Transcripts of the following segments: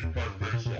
But 信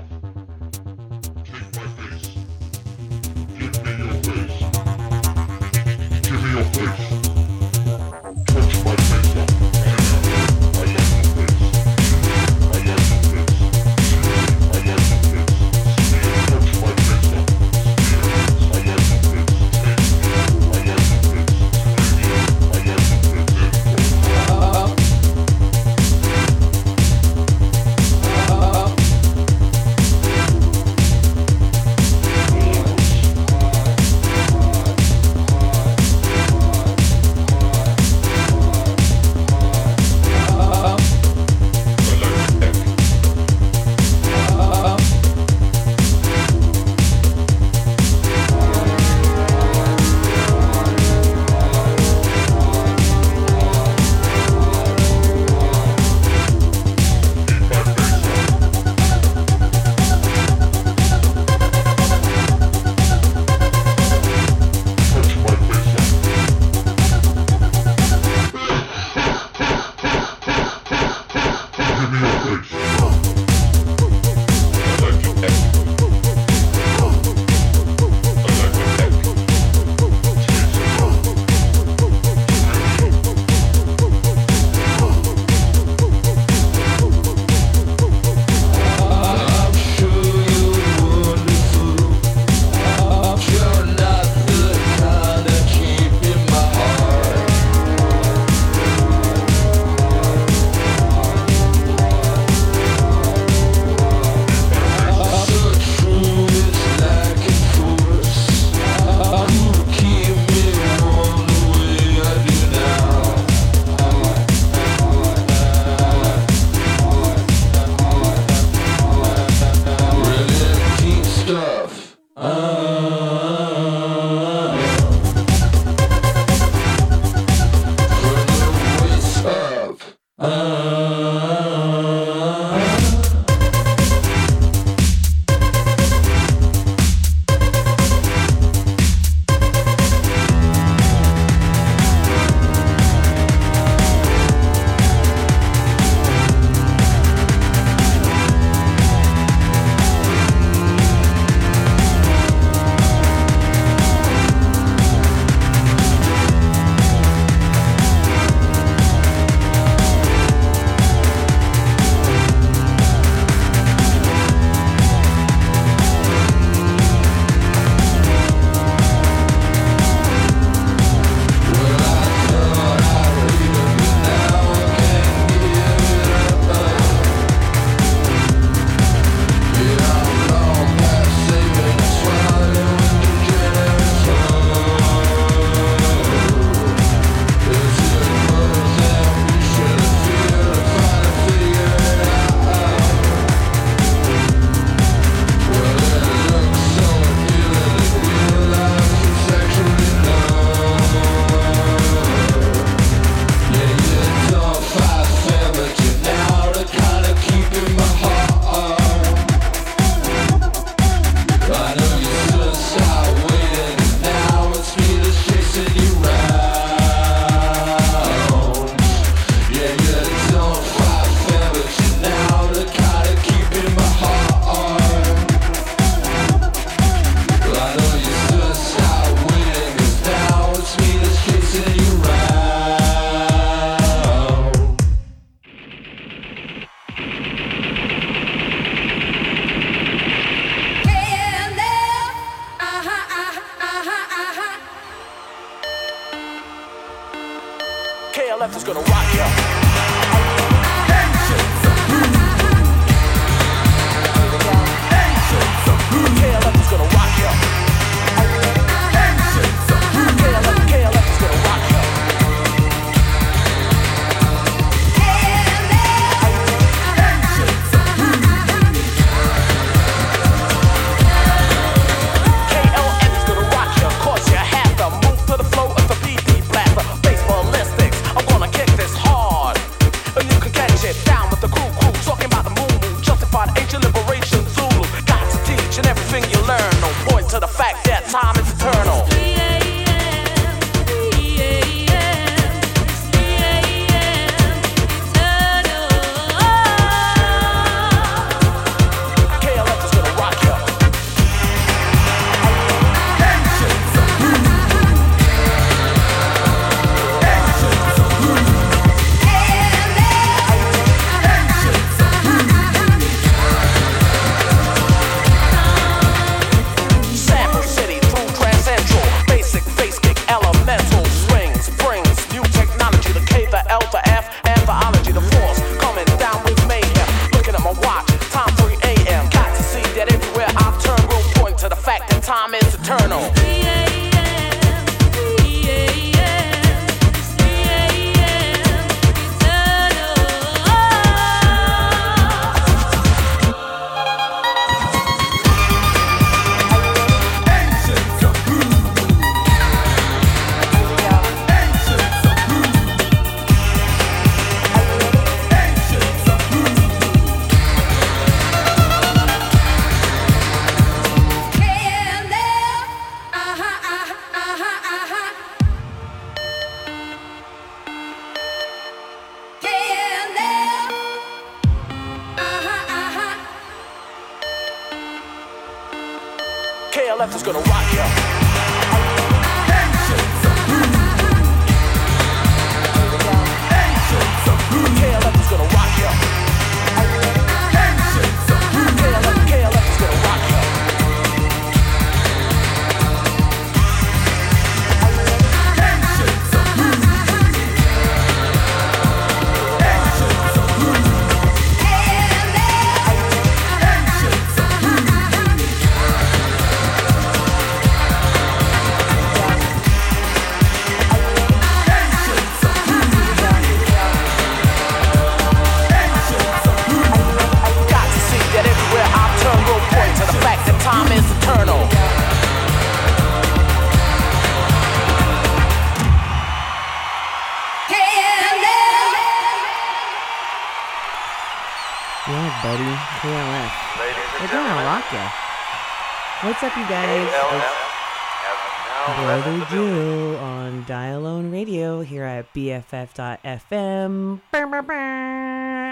BFF.FM.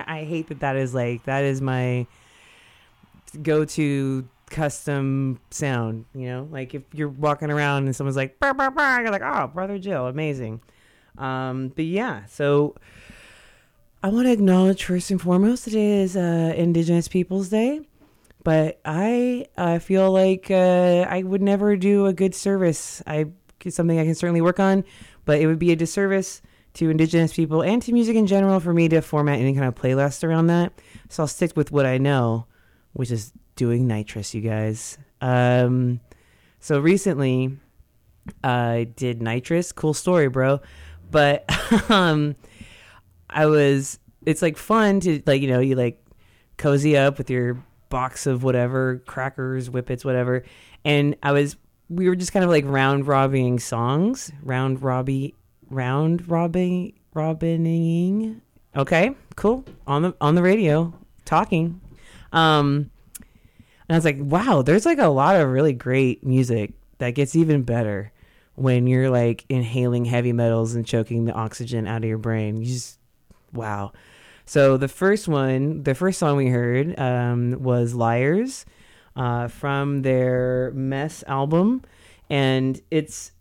I hate that that is like, that is my go to custom sound, you know? Like if you're walking around and someone's like, brr, brr, brr, you're like, oh, Brother Jill, amazing. Um, but yeah, so I want to acknowledge first and foremost today is uh, Indigenous Peoples Day, but I uh, feel like uh, I would never do a good service. I it's something I can certainly work on, but it would be a disservice to Indigenous people and to music in general for me to format any kind of playlist around that. So I'll stick with what I know, which is doing nitrous, you guys. Um, so recently, I did nitrous. Cool story, bro. But um, I was it's like fun to like you know you like cozy up with your box of whatever crackers, whippets, whatever, and I was we were just kind of like round robbing songs, round robby, round robbing, robbining. Okay, cool on the on the radio talking, um, and I was like, wow, there's like a lot of really great music that gets even better when you're like inhaling heavy metals and choking the oxygen out of your brain. You just wow. So the first one, the first song we heard um, was "Liars" uh, from their Mess album, and it's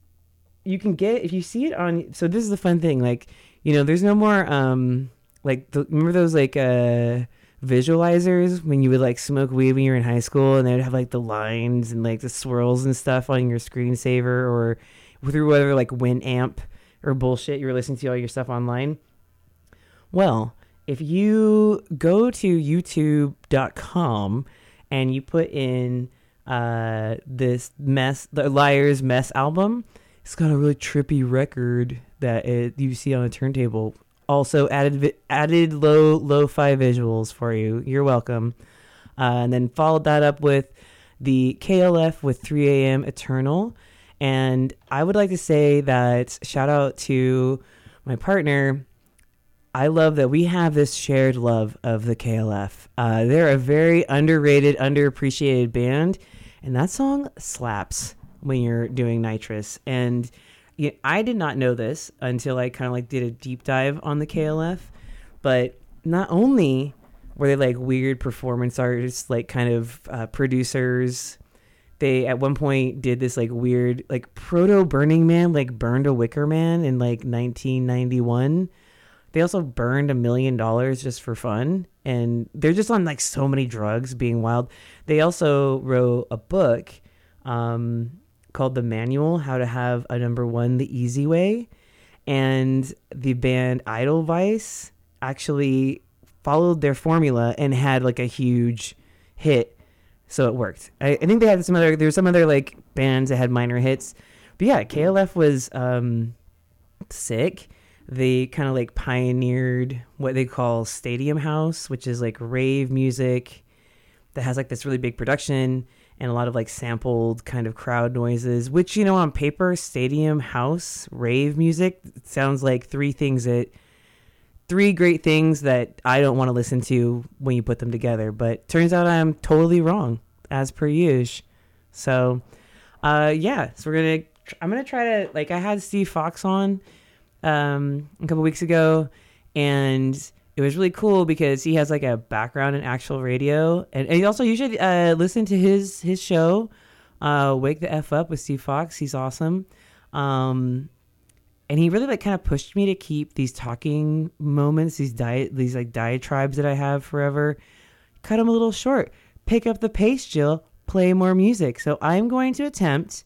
you can get if you see it on. So this is the fun thing, like you know, there's no more um, like the, remember those like uh, visualizers when you would like smoke weed when you were in high school, and they'd have like the lines and like the swirls and stuff on your screensaver or through whatever like Winamp or bullshit you were listening to all your stuff online. Well, if you go to youtube.com and you put in uh, this mess, the Liars Mess album, it's got a really trippy record that it, you see on a turntable. Also added added low lo-fi visuals for you. You're welcome. Uh, and then followed that up with the KLF with 3 a.m. Eternal. And I would like to say that shout out to my partner. I love that we have this shared love of the KLF. Uh, they're a very underrated, underappreciated band, and that song slaps when you're doing nitrous. And yeah, I did not know this until I kind of like did a deep dive on the KLF. But not only were they like weird performance artists, like kind of uh, producers, they at one point did this like weird like proto Burning Man, like burned a Wicker Man in like 1991. They also burned a million dollars just for fun, and they're just on like so many drugs, being wild. They also wrote a book um, called "The Manual: How to Have a Number One the Easy Way," and the band Edelweiss actually followed their formula and had like a huge hit so it worked. I, I think they had some other. there were some other like bands that had minor hits, but yeah, KLF was um, sick. They kind of like pioneered what they call stadium house, which is like rave music that has like this really big production and a lot of like sampled kind of crowd noises. Which you know, on paper, stadium house rave music sounds like three things that three great things that I don't want to listen to when you put them together. But turns out I'm totally wrong, as per usual. So, uh, yeah. So we're gonna. I'm gonna try to like. I had Steve Fox on um, a couple weeks ago, and it was really cool because he has like a background in actual radio, and, and also you should uh, listen to his his show Uh, Wake the F Up with Steve Fox. He's awesome. Um, and he really like kind of pushed me to keep these talking moments, these diet, these like diatribes that I have forever, cut them a little short. Pick up the pace, Jill. Play more music. So I'm going to attempt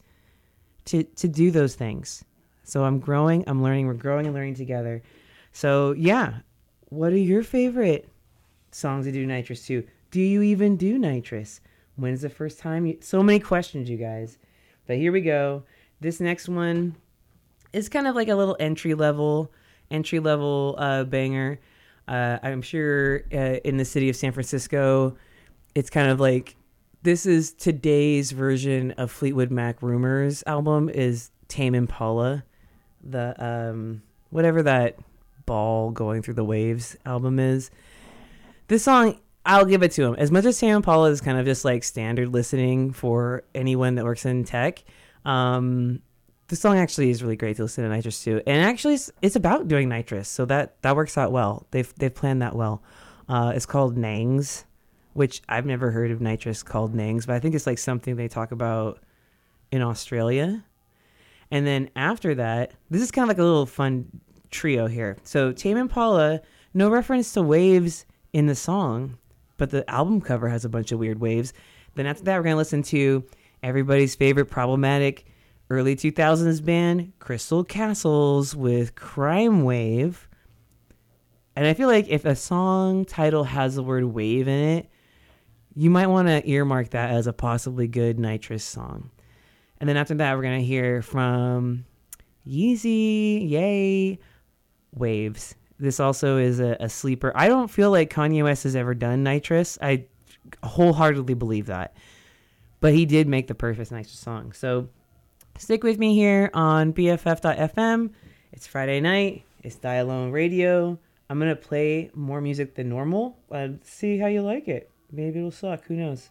to to do those things. So I'm growing, I'm learning, we're growing and learning together. So yeah, what are your favorite songs to do nitrous to? Do you even do nitrous? When's the first time? You, so many questions, you guys. But here we go. This next one is kind of like a little entry level, entry level uh, banger. Uh, I'm sure uh, in the city of San Francisco, it's kind of like this is today's version of Fleetwood Mac Rumors album is Tame Impala, the um, whatever that ball going through the waves album is. This song I'll give it to him. As much as Sam Paul is kind of just like standard listening for anyone that works in tech, um, the song actually is really great to listen to nitrous too, and actually it's, about doing nitrous, so that that works out well. They've they've planned that well. Uh, it's called Nangs, which I've never heard of nitrous called Nangs, but I think it's like something they talk about in Australia. And then after that, this is kind of like a little fun trio here. So Tame Impala, no reference to waves in the song, but the album cover has a bunch of weird waves. Then after that, we're gonna listen to everybody's favorite problematic early 2000s band, Crystal Castles, with Crime Wave. And I feel like if a song title has the word wave in it, you might want to earmark that as a possibly good nitrous song. And then after that, we're going to hear from Yeezy, Yay, Waves. This also is a, a, sleeper. I don't feel like Kanye West has ever done nitrous. I wholeheartedly believe that. But he did make the perfect nitrous song. So stick with me here on BFF.FM. It's Friday night. It's Die Alone Radio. I'm going to play more music than normal and see how you like it. Maybe it'll suck. Who knows?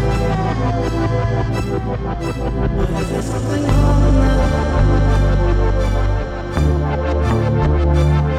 Why is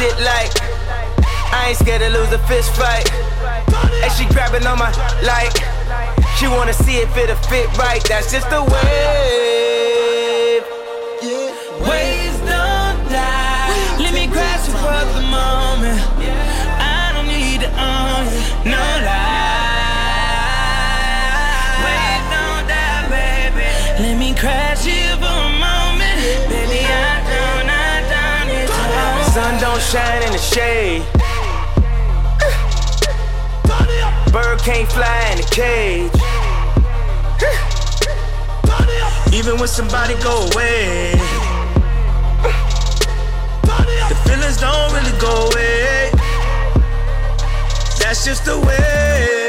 shit like I ain't scared to lose a fist fight. And she grabbing on my like she wanna see if it'll fit right. That's just the way. Shine in the shade. Bird can't fly in a cage. Even when somebody go away, the feelings don't really go away. That's just the way.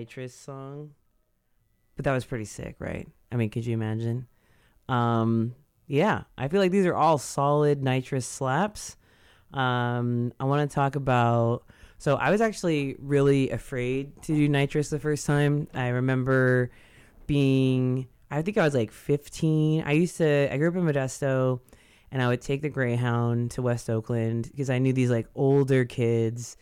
Nitrous song, but that was pretty sick, right? I mean, could you imagine? Um, yeah, I feel like these are all solid nitrous slaps. Um, I want to talk about. So I was actually really afraid to do nitrous the first time. I remember being I think I was like 15. I used to I grew up in Modesto and I would take the Greyhound to West Oakland because I knew these like older kids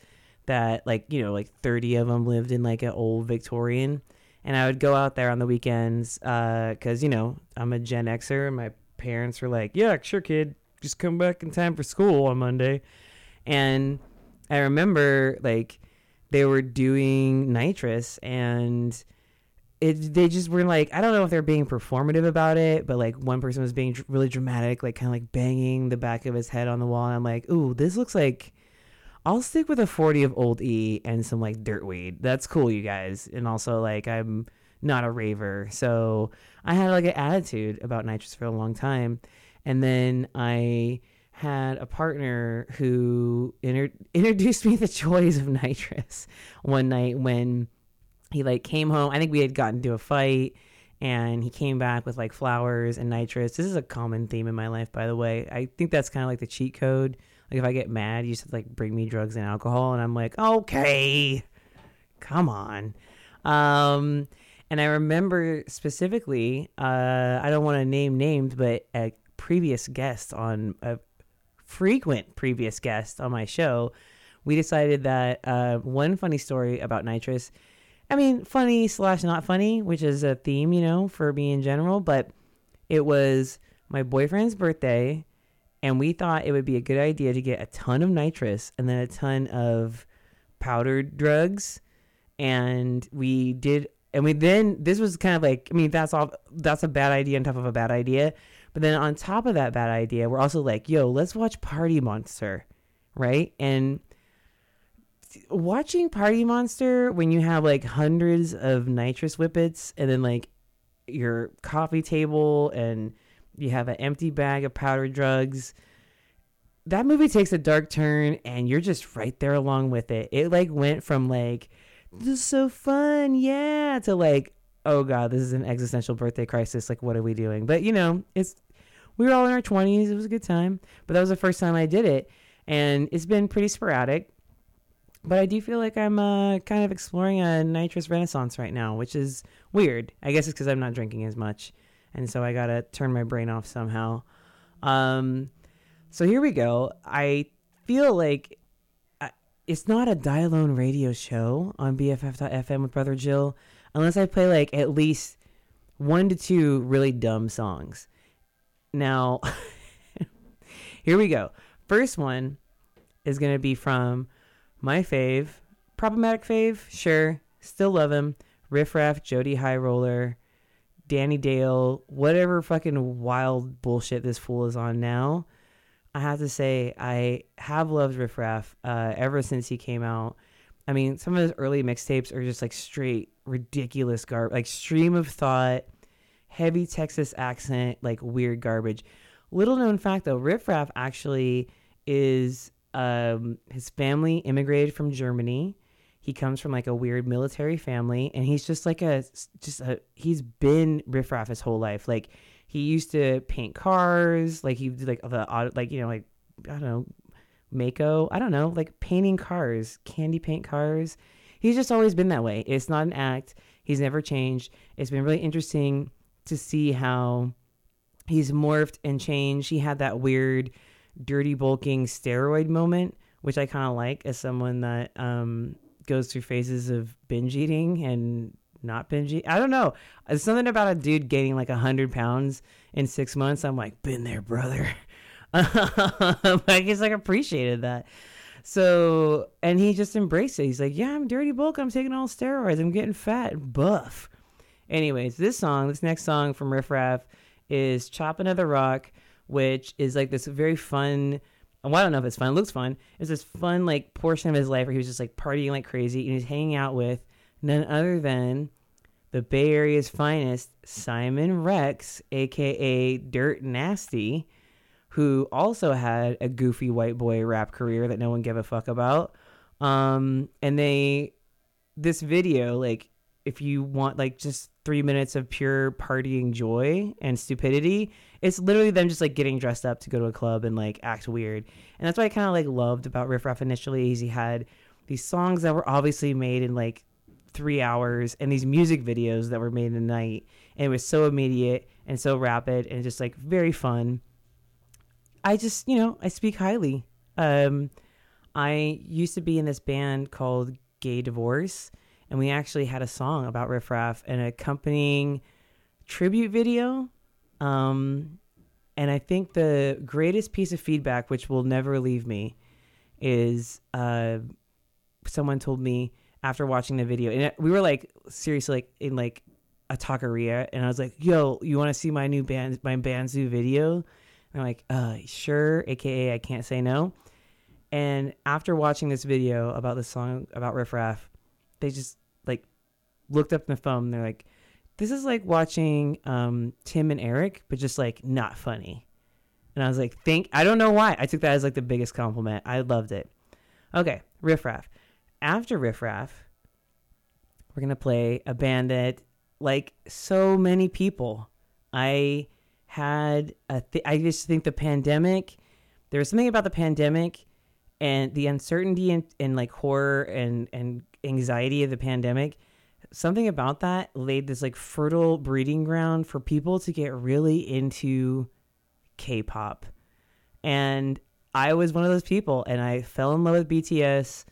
that like, you know, like 30 of them lived in like an old Victorian and I would go out there on the weekends uh cuz you know, I'm a Gen Xer and my parents were like, "Yeah, sure kid, just come back in time for school on Monday." And I remember like they were doing nitrous and it they just were like I don't know if they're being performative about it, but like one person was being really dramatic, like kind of like banging the back of his head on the wall. And I'm like, ooh, this looks like I'll stick with a 40 of Old E and some like dirt weed. That's cool, you guys. And also like I'm not a raver, so I had like an attitude about nitrous for a long time, and then I had a partner who inter- introduced me the joys of nitrous one night when he like came home. I think we had gotten into a fight and he came back with like flowers and nitrous. This is a common theme in my life, by the way. I think that's kind of like the cheat code. Like if I get mad, you just like bring me drugs and alcohol, and I'm like, okay, come on. Um, And I remember specifically, uh, I don't want to name names, but a previous guest on a frequent previous guest on my show, we decided that uh, one funny story about nitrous. I mean, funny slash not funny, which is a theme, you know, for me in general. But it was my boyfriend's birthday, and we thought it would be a good idea to get a ton of nitrous and then a ton of powdered drugs. And we did and we then this was kind of like I mean that's all that's a bad idea on top of a bad idea. But then on top of that bad idea, we're also like, yo, let's watch Party Monster, right? And watching Party Monster when you have like hundreds of nitrous whippets and then like your coffee table and you have an empty bag of powdered drugs. That movie takes a dark turn and you're just right there along with it. It like went from like this is so fun, yeah, to like, oh god, this is an existential birthday crisis. Like, what are we doing? But you know, it's we were all in our twenties. It was a good time, but that was the first time I did it, and it's been pretty sporadic. But I do feel like I'm uh, kind of exploring a nitrous renaissance right now, which is weird. I guess it's because I'm not drinking as much, and so I gotta turn my brain off somehow. Um, so here we go. I feel like it's not a Die Alone radio show on BFF.FM with Brother Jill unless I play like at least one to two really dumb songs. Now, here we go. First one is to be from my fave, problematic fave, sure, still love him, Riff Raff, Jody Highroller, Danny Dale, whatever fucking wild bullshit this fool is on now. I have to say, I have loved Riff Raff uh, ever since he came out. I mean, some of his early mixtapes are just like straight ridiculous garbage, like stream of thought, heavy Texas accent, like weird garbage. Little known fact though, Riff Raff actually is um, his family immigrated from Germany. He comes from like a weird military family, and he's just like a just a he's been Riff Raff his whole life. Like he used to paint cars, like he did like the like you know like I don't know Mako, I don't know like painting cars, candy paint cars. He's just always been that way. It's not an act. He's never changed. It's been really interesting to see how he's morphed and changed. He had that weird dirty bulking steroid moment, which I kind of like as someone that um, goes through phases of binge eating and not binge eat. I don't know. There's something about a dude gaining like a hundred pounds in six months. I'm like, been there, brother. I guess like appreciated that. So, and he just embraced it. He's like, yeah, I'm dirty bulk. I'm taking all steroids. I'm getting fat and buff. Anyways, this song, this next song from Riff Raff is Chop Another Rock, which is like this very fun. Well, I don't know if it's fun. It looks fun. It's this fun like portion of his life where he was just like partying like crazy and he's hanging out with none other than the Bay Area's finest, Simon Rex, aka Dirt Nasty, who also had a goofy white boy rap career that no one gave a fuck about. Um, and they, this video, like, if you want like just three minutes of pure partying joy and stupidity, it's literally them just like getting dressed up to go to a club and like act weird. And that's what I kind of like loved about Riff Raff initially is he had these songs that were obviously made in like three hours and these music videos that were made in a night. And it was so immediate and so rapid and just like very fun. I just, you know, I speak highly. Um, I used to be in this band called Gay Divorce, and we actually had a song about Riff Raff and an accompanying tribute video. Um, and I think the greatest piece of feedback, which will never leave me, is uh, someone told me, after watching the video, and we were like seriously like in like a taqueria, and I was like, "Yo, you want to see my new band my Banzu video?" And I'm like, "Uh, sure." AKA, I can't say no. And after watching this video about the song about Riff Raff, they just like looked up in the phone. they're like, "This is like watching um, Tim and Eric, but just like not funny." And I was like, "Thank." I don't know why. I took that as like the biggest compliment. I loved it. Okay, Riff Raff after Riff Raff, we're gonna play a band that, like so many people, I had a. Th- I just think the pandemic. There was something about the pandemic and the uncertainty and, and like horror and and anxiety of the pandemic something about that laid this like fertile breeding ground for people to get really into K-pop. And I was one of those people and I fell in love with BTS.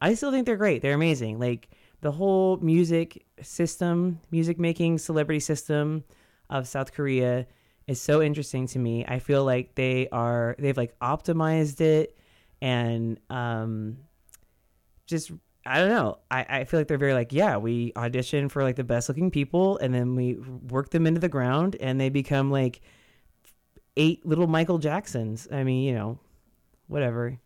I still think they're great. They're amazing. Like the whole music system, music making celebrity system of South Korea is so interesting to me. I feel like they are they've like optimized it and um just I don't know. I, I feel like they're very like, yeah, we audition for like the best looking people and then we work them into the ground and they become like eight little Michael Jacksons. I mean, you know, whatever.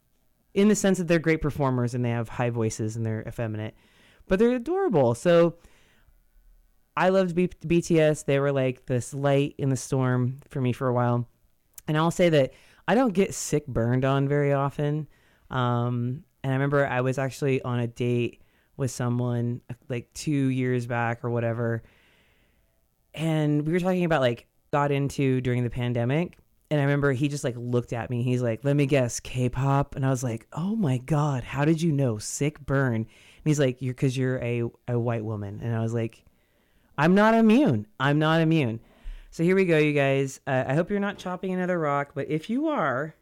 In the sense that they're great performers and they have high voices and they're effeminate, but they're adorable. So I loved B- BTS. They were like this light in the storm for me for a while. And I'll say that I don't get sick burned on very often. Um, and I remember I was actually on a date with someone like two years back or whatever. And we were talking about like got into during the pandemic. And I remember he just like looked at me. He's like, let me guess, K pop. And I was like, oh my God, how did you know? Sick burn. And he's like, you're because you're a, a white woman. And I was like, I'm not immune. I'm not immune. So here we go, you guys. Uh, I hope you're not chopping another rock, but if you are,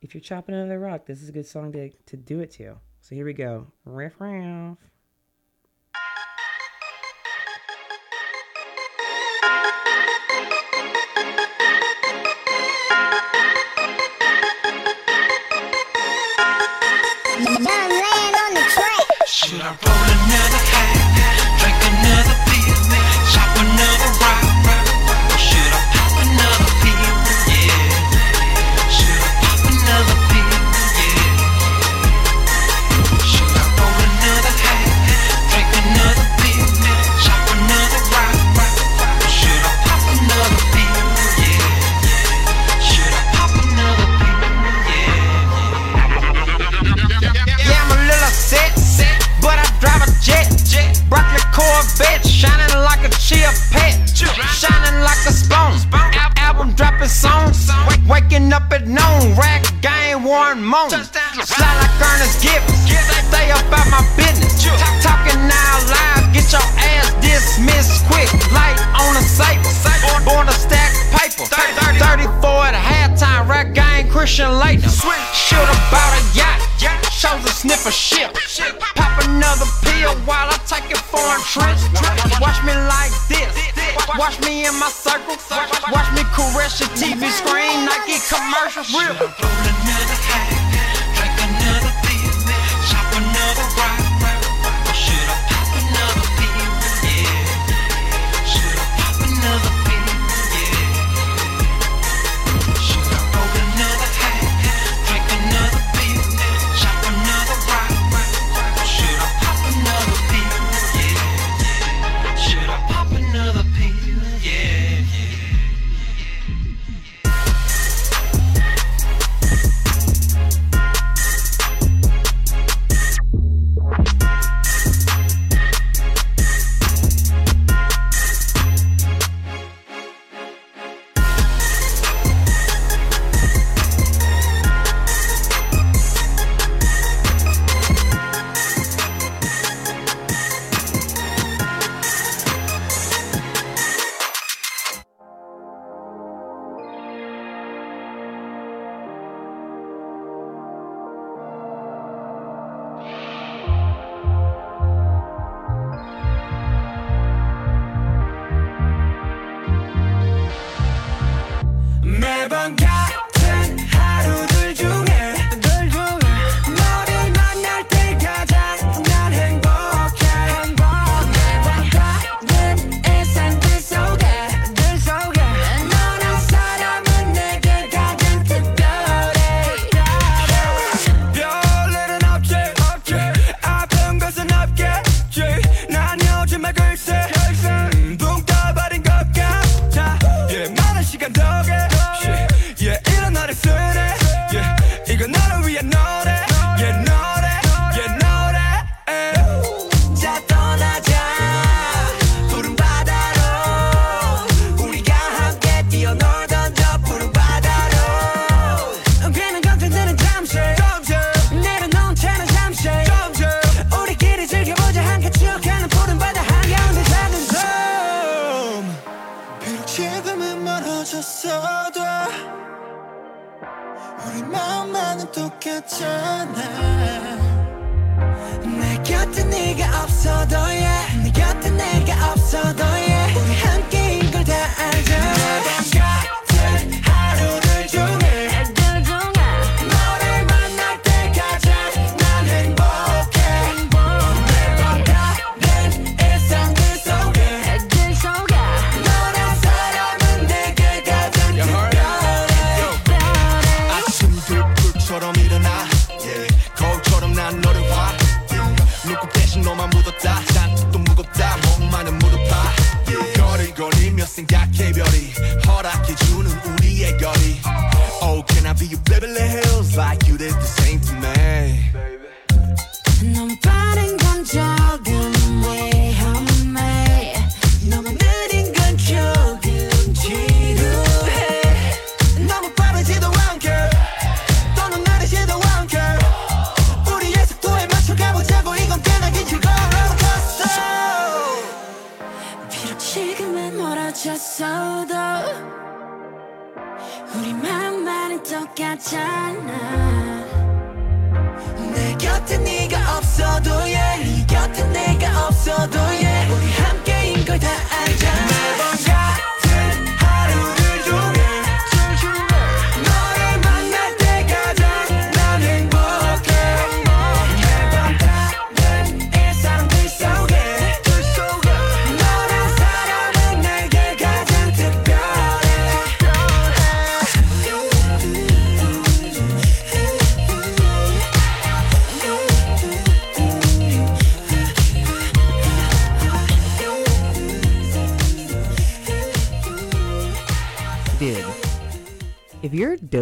if you're chopping another rock, this is a good song to, to do it to. So here we go. Riff raff. Waking up at noon. Rag game, Warren Moon. Slide like Ernest Gibbons, stay up out my business. Talk- Talking now loud, get your ass dismissed quick. Light on a safe, born to stack paper. 34 at halftime, rag game, Christian Laettner. Shoot about a yacht, shows a sniff a ship. Another pill while I take it foreign trips. Watch me like this, watch me in my circle. Watch me caress your TV screen, Nike commercials. Real.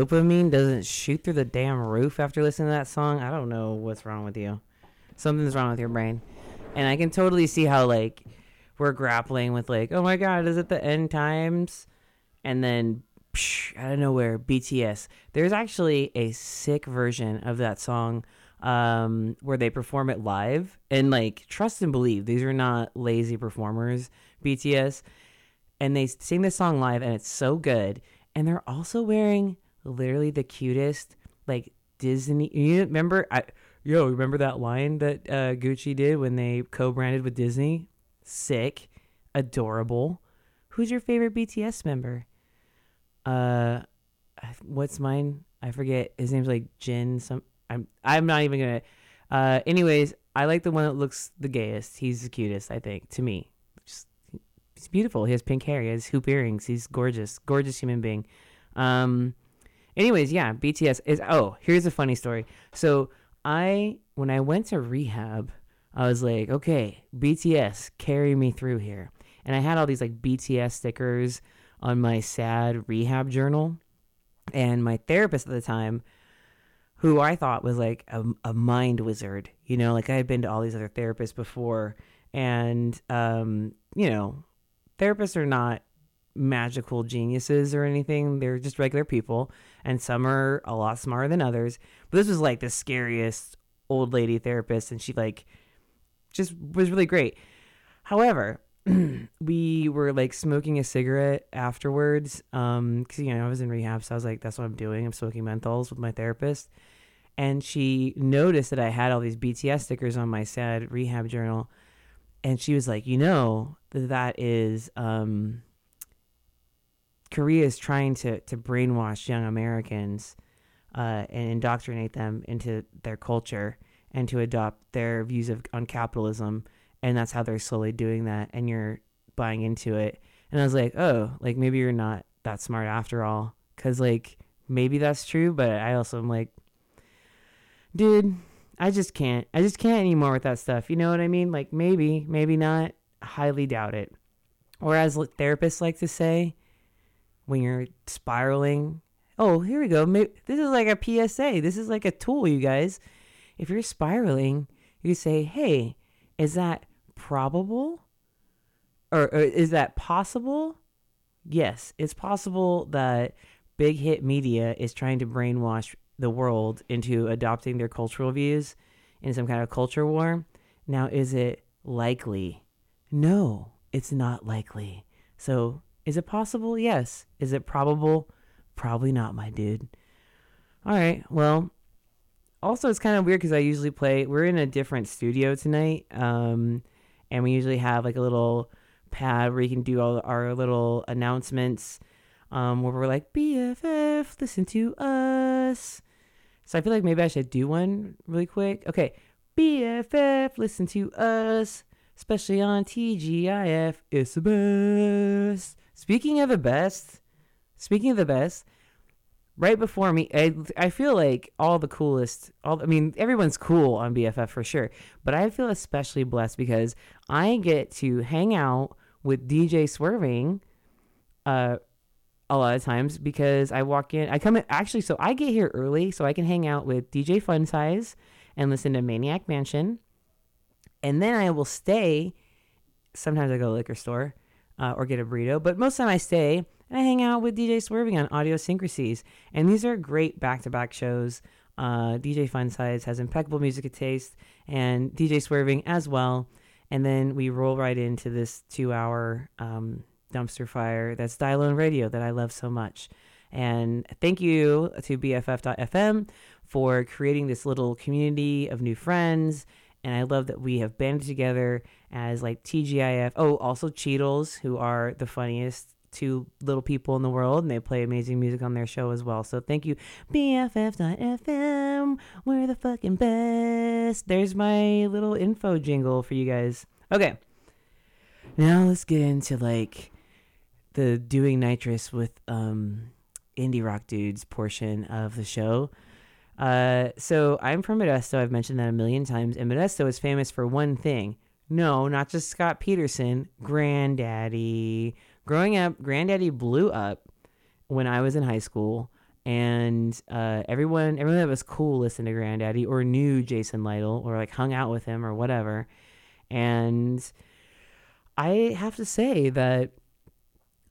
Dopamine doesn't shoot through the damn roof after listening to that song, I don't know what's wrong with you. Something's wrong with your brain. And I can totally see how, like, we're grappling with, like, oh my god, is it the end times? And then, psh, out of nowhere, BTS. There's actually a sick version of that song um, where they perform it live. And, like, trust and believe, these are not lazy performers, BTS and they sing this song live and it's so good and they're also wearing literally the cutest like disney you remember i yo remember that line that uh, gucci did when they co-branded with disney? Sick. Adorable. Who's your favorite bts member? Uh what's mine? I forget. His name's like jin some i'm i'm not even gonna uh anyways i like the one that looks the gayest. He's the cutest i think to me. Just he's beautiful. He has pink hair. He has hoop earrings. He's gorgeous, gorgeous human being. Um, anyways, yeah, BTS is. Oh, here's a funny story. So I, when I went to rehab, I was like, okay, BTS, carry me through here. And I had all these like BTS stickers on my sad rehab journal. And my therapist at the time, who I thought was like a, a mind wizard, you know, like I had been to all these other therapists before. And, um, you know, therapists are not magical geniuses or anything. They're just regular people, and some are a lot smarter than others. But this was like the scariest old lady therapist, and she like just was really great. However, we were like smoking a cigarette afterwards, um, because you know I was in rehab, so I was like, that's what I'm doing. I'm smoking menthols with my therapist, and she noticed that I had all these BTS stickers on my sad rehab journal and she was like, you know, that that is um, Korea is trying to to brainwash young Americans uh, and indoctrinate them into their culture and to adopt their views of on capitalism, and that's how they're slowly doing that. And you're buying into it. And I was like, oh, like maybe you're not that smart after all, because like maybe that's true, but I also am like, dude, I just can't. I just can't anymore with that stuff. You know what I mean? Like maybe, maybe not. Highly doubt it. Or as therapists like to say, when you're spiraling, oh, here we go. This is like a PSA. This is like a tool, you guys. If you're spiraling, you say, hey, is that probable? Or, or is that possible? Yes, it's possible that big hit media is trying to brainwash the world into adopting their cultural views in some kind of culture war. Now, is it likely? No, it's not likely. So Is it possible? Yes. Is it probable? Probably not, my dude. All right. Well, also it's kind of weird because I usually play. We're in a different studio tonight, um, and we usually have like a little pad where you can do all our little announcements, um, where we're like BFF, listen to us. So I feel like maybe I should do one really quick. Okay, BFF, listen to us, especially on TGIF. It's the best. Speaking of the best, speaking of the best, right before me, I, I feel like all the coolest, all I mean, everyone's cool on BFF for sure, but I feel especially blessed because I get to hang out with DJ Swerving, uh, a lot of times because I walk in, I come in, actually, so I get here early so I can hang out with DJ Fun Size and listen to Maniac Mansion, and then I will stay. Sometimes I go to liquor store uh, or get a burrito, but most of the time I stay and I hang out with DJ Swerving on Audiosyncrasies. And these are great back to back shows. Uh, DJ Fun Size has impeccable music taste, and DJ Swerving as well. And then we roll right into this two hour um, dumpster fire that's Die Alone Radio that I love so much. And thank you to BFF.FM for creating this little community of new friends. And I love that we have banded together as like TGIF. Oh, also Cheetles, who are the funniest two little people in the world, and they play amazing music on their show as well. So thank you, BFF.FM. We're the fucking best. There's my little info jingle for you guys. Okay, now let's get into like the doing nitrous with um indie rock dudes portion of the show. Uh, so I'm from Modesto. I've mentioned that a million times, and Modesto is famous for one thing. No, not just Scott Peterson, Grandaddy. Growing up, Grandaddy blew up when I was in high school, and uh, everyone, everyone that was cool listened to Grandaddy or knew Jason Lytle or like hung out with him or whatever. And I have to say that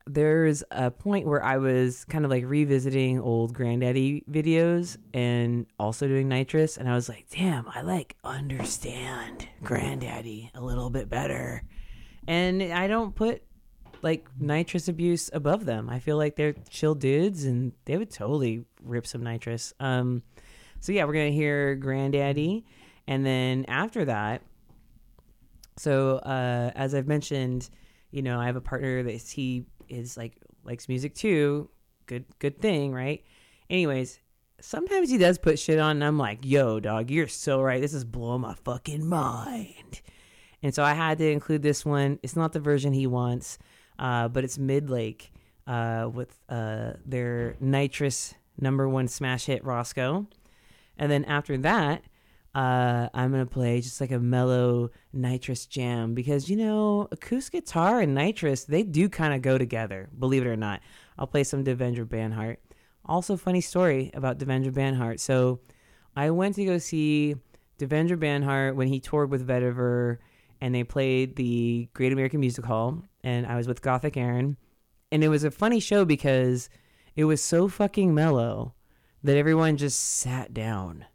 there's a point where I was kind of like revisiting old Grandaddy videos and also doing nitrous, and I was like, damn, I like understand Grandaddy a little bit better. And I don't put like nitrous abuse above them. I feel like they're chill dudes and they would totally rip some nitrous. Um, so yeah, we're gonna hear Grandaddy, and then after that, so uh, as I've mentioned, you know, I have a partner that he is like likes music too. Good good thing, right? Anyways, sometimes he does put shit on and I'm like, yo, dog, you're so right. This is blowing my fucking mind. And so I had to include this one. It's not the version he wants, uh, but it's Midlake uh, with uh, their nitrous number one smash hit Roscoe. And then after that, uh, I'm gonna play just like a mellow nitrous jam because you know acoustic guitar and nitrous they do kind of go together. Believe it or not, I'll play some Devendra Banhart. Also, funny story about Devendra Banhart. So, I went to go see Devendra Banhart when he toured with Vetiver, and they played the Great American Music Hall, and I was with Gothic Aaron, and it was a funny show because it was so fucking mellow that everyone just sat down.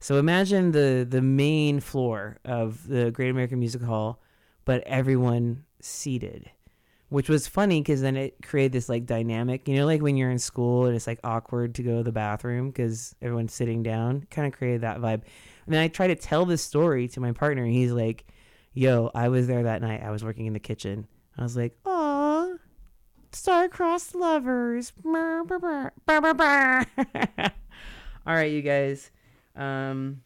So imagine the the main floor of the Great American Music Hall, but everyone seated, which was funny because then it created this like dynamic. You know, like when you're in school and it's like awkward to go to the bathroom because everyone's sitting down. Kind of created that vibe. And then I try to tell this story to my partner, and he's like, "Yo, I was there that night. I was working in the kitchen." I was like, "Aw, star-crossed lovers." All right, you guys um,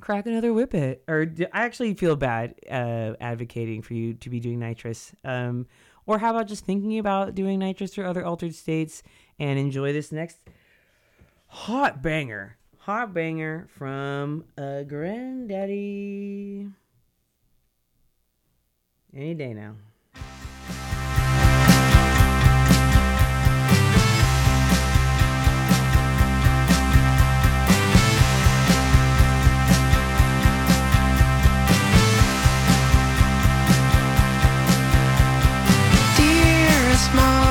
crack another whippet. Or I actually feel bad uh, advocating for you to be doing nitrous. Um, or how about just thinking about doing nitrous or other altered states and enjoy this next hot banger. Hot banger from a grandaddy. Any day now. Dearest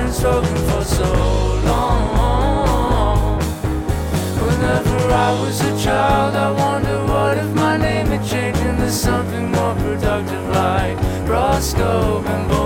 and spoken for so long. Whenever I was a child, I wondered what if my name had changed into something more productive like Roscoe and Boy.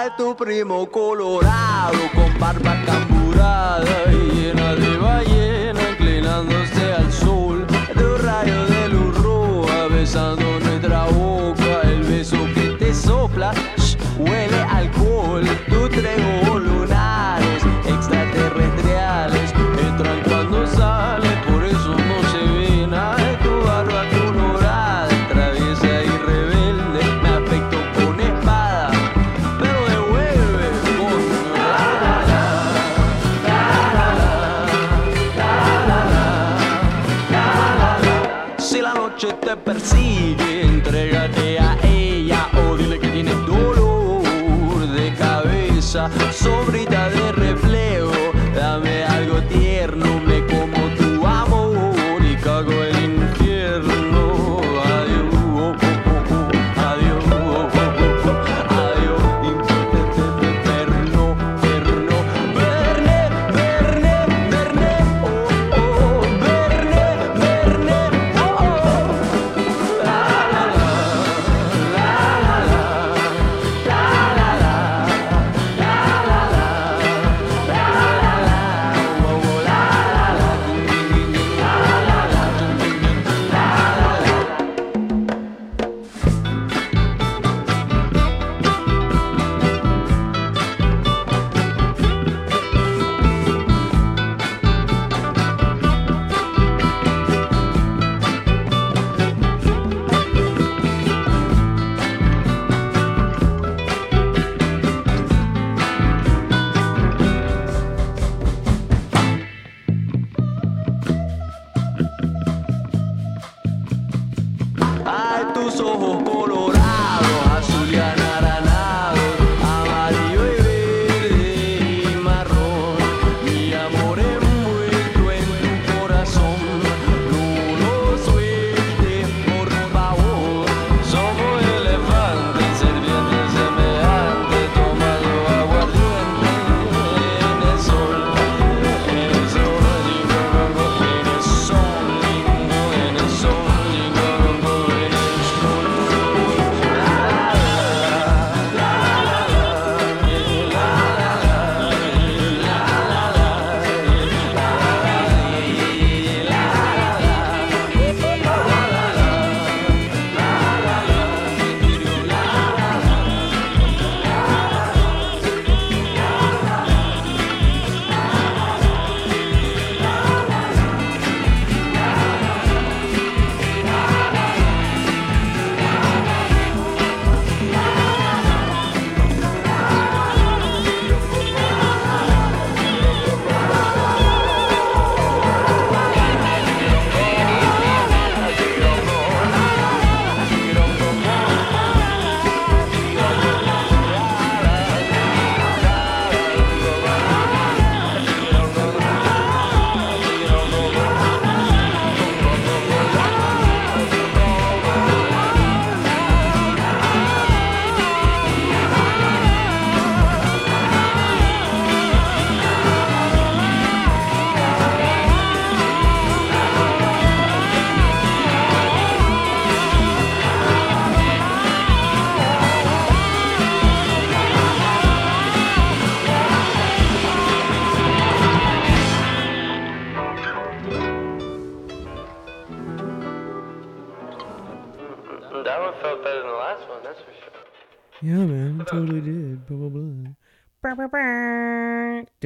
cae tu primo colorado con barba camburada y llena de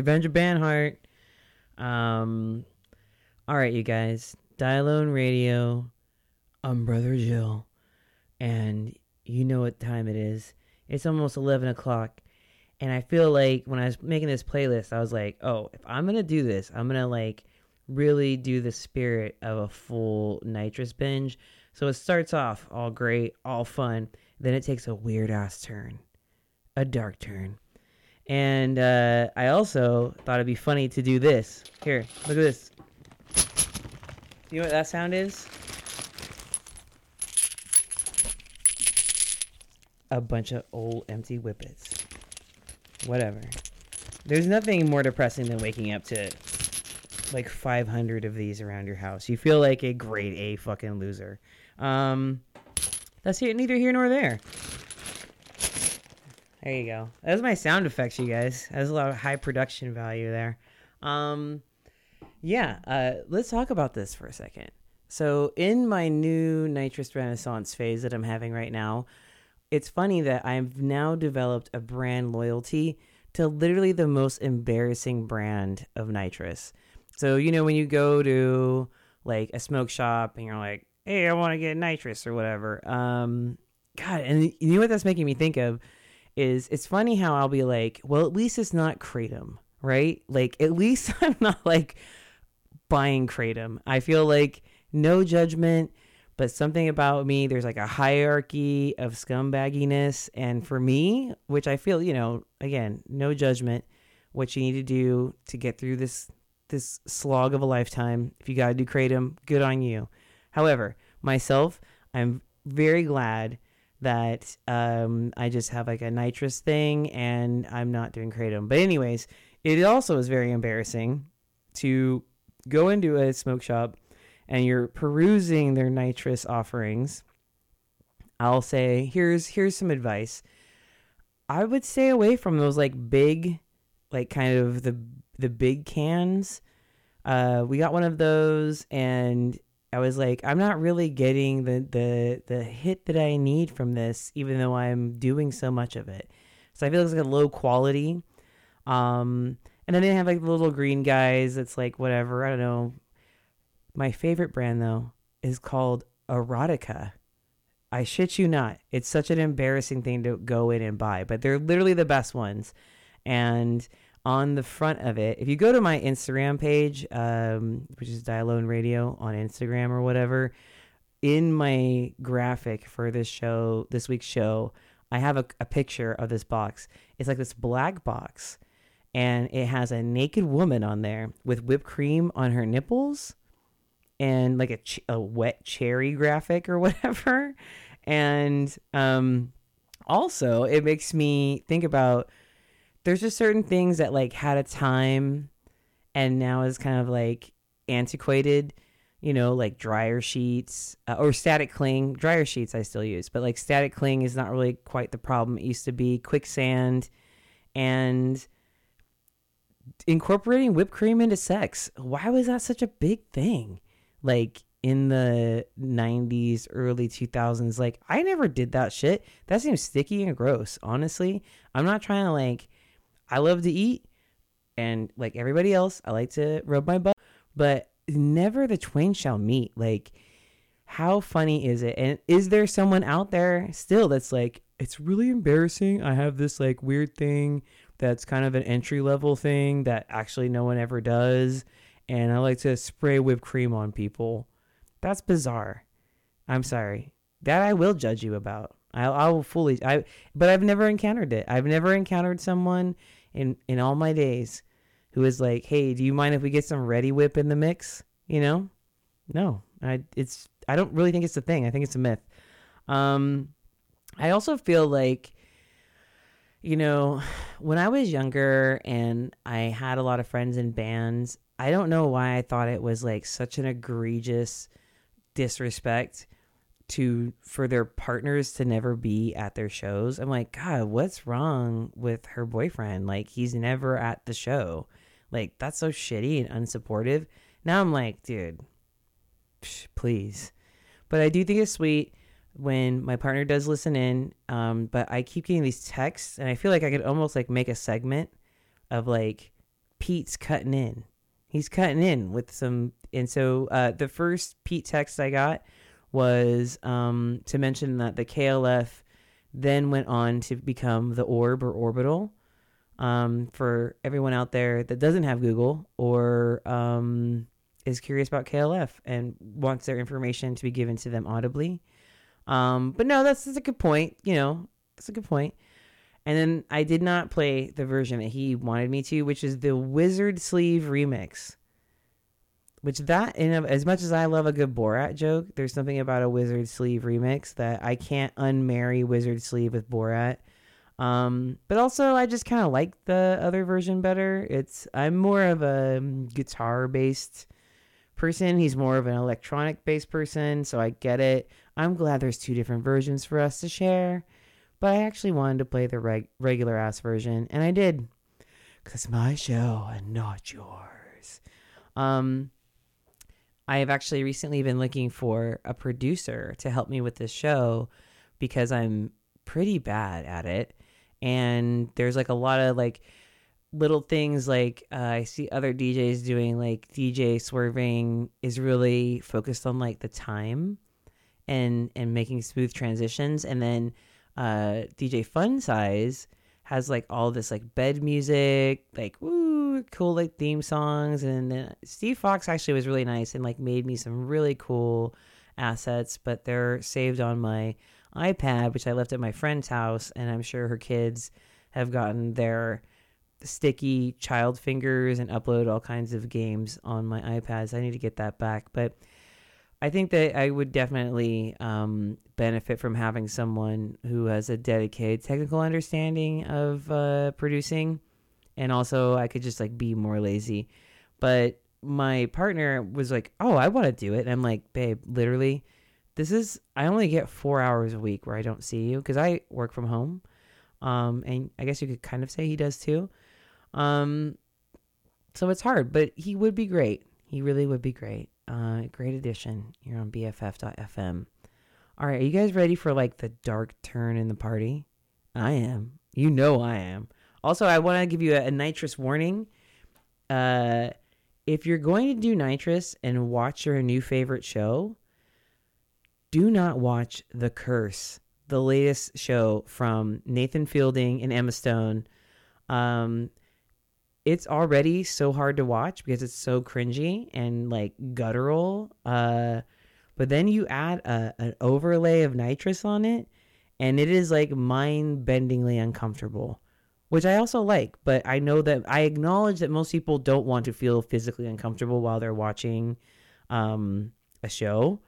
Devendra Banhart. Um, all right, you guys. Die Alone Radio. I'm Brother Jill, and you know what time it is. It's almost eleven o'clock, and I feel like when I was making this playlist, I was like, oh, if I'm gonna do this, I'm gonna like really do the spirit of a full nitrous binge. So it starts off all great, all fun. Then it takes a weird ass turn, a dark turn. And uh, I also thought it'd be funny to do this. Here, look at this. You know what that sound is? A bunch of old empty whippets. Whatever. There's nothing more depressing than waking up to like 500 of these around your house. You feel like a grade A fucking loser. Um, that's neither here nor there. There you go. That's my sound effects, you guys. That's a lot of high production value there. Um, yeah, uh, let's talk about this for a second. So, in my new nitrous renaissance phase that I'm having right now, it's funny that I've now developed a brand loyalty to literally the most embarrassing brand of nitrous. So, you know, when you go to like a smoke shop and you're like, hey, I want to get nitrous or whatever. Um, God, and you know what that's making me think of is it's funny how I'll be like, well, at least it's not Kratom, right? Like, at least I'm not like buying Kratom. I feel like no judgment, but something about me, there's like a hierarchy of scumbagginess. And for me, which I feel, you know, again, no judgment, what you need to do to get through this this slog of a lifetime. If you got to do kratom, good on you. However, myself, I'm very glad that um, I just have like a nitrous thing and I'm not doing kratom. But anyways, it also is very embarrassing to go into a smoke shop and you're perusing their nitrous offerings. I'll say, here's here's some advice. I would stay away from those like big, like kind of the the big cans. Uh, we got one of those, and I was like, I'm not really getting the the the hit that I need from this, even though I'm doing so much of it. So I feel like it's like a low quality. Um, and then they have like the little green guys. It's like whatever. I don't know. My favorite brand though is called Erotica. I shit you not. It's such an embarrassing thing to go in and buy, but they're literally the best ones. And on the front of it, if you go to my Instagram page, um, which is Die Alone Radio on Instagram or whatever, in my graphic for this show, this week's show, I have a, a picture of this box. It's like this black box, and it has a naked woman on there with whipped cream on her nipples and like a, ch- a wet cherry graphic or whatever. And um, also, it makes me think about there's just certain things that like had a time and now is kind of like antiquated you know like dryer sheets uh, or static cling dryer sheets i still use but like static cling is not really quite the problem it used to be quicksand and incorporating whipped cream into sex why was that such a big thing? Like in the 90s early 2000s like i never did that shit. That seems sticky and gross honestly. I'm not trying to like i love to eat and like everybody else i like to rub my butt but never the twain shall meet. Like how funny is it? And is there someone out there still that's like it's really embarrassing. I have this like weird thing that's kind of an entry level thing that actually no one ever does and i like to spray whipped cream on people. That's bizarre. I'm sorry. That i will judge you about. I, I will fully i but i've never encountered it. I've never encountered someone in in all my days who is like hey do you mind if we get some Reddi-wip in the mix? You know? No. I it's i don't really think it's a thing. I think it's a myth. Um i also feel like you know when i was younger and i had a lot of friends in bands i don't know why i thought it was like such an egregious disrespect to for their partners to never be at their shows. I'm like god what's wrong with her boyfriend? Like he's never at the show. Like that's so shitty and unsupportive. Now i'm like dude psh, please. But i do think it's sweet when my partner does listen in um, but i keep getting these texts and i feel like i could almost like make a segment of like pete's cutting in. He's cutting in with some and so uh, the first pete text i got was um, to mention that the klf then went on to become the orb or orbital um, for everyone out there that doesn't have google or um, is curious about klf and wants their information to be given to them audibly um, but no, that's, that's a good point. You know, that's a good point. And then I did not play the version that he wanted me to, which is the Wizard Sleeve remix. Which that, in as much as I love a good Borat joke, there's something about a Wizard Sleeve remix that I can't unmarry Wizard Sleeve with Borat. Um, but also, I just kind of like the other version better. It's I'm more of a guitar based person. He's more of an electronic based person, so I get it. I'm glad there's two different versions for us to share, but I actually wanted to play the reg- regular ass version, and I did. Because it's my show and not yours. Um, I have actually recently been looking for a producer to help me with this show because I'm pretty bad at it. And there's like a lot of like little things like uh, I see other DJs doing like DJ swerving is really focused on like the time and and making smooth transitions and then uh, DJ Fun Size has like all this like bed music like woo cool like theme songs and uh, Steve Fox actually was really nice and like made me some really cool assets but they're saved on my iPad which I left at my friend's house and I'm sure her kids have gotten their sticky child fingers and upload all kinds of games on my iPads. I need to get that back, but I think that I would definitely um, benefit from having someone who has a dedicated technical understanding of uh, producing, and also I could just like be more lazy. But my partner was like, "Oh, I want to do it," and I'm like, "Babe, literally, this is I only get four hours a week where I don't see you because I work from home." Um, and I guess you could kind of say he does too. Um, so it's hard, but he would be great. He really would be great. Uh, great addition here on BFF.fm. All right, are you guys ready for like the dark turn in the party? I am. You know I am. Also, I want to give you a, a nitrous warning. Uh, if you're going to do nitrous and watch your new favorite show, do not watch The Curse, the latest show from Nathan Fielding and Emma Stone. Um, it's already so hard to watch because it's so cringy and like guttural. Uh, but then you add a, an overlay of nitrous on it, and it is like mind bendingly uncomfortable, which I also like. But I know that I acknowledge that most people don't want to feel physically uncomfortable while they're watching um, a show,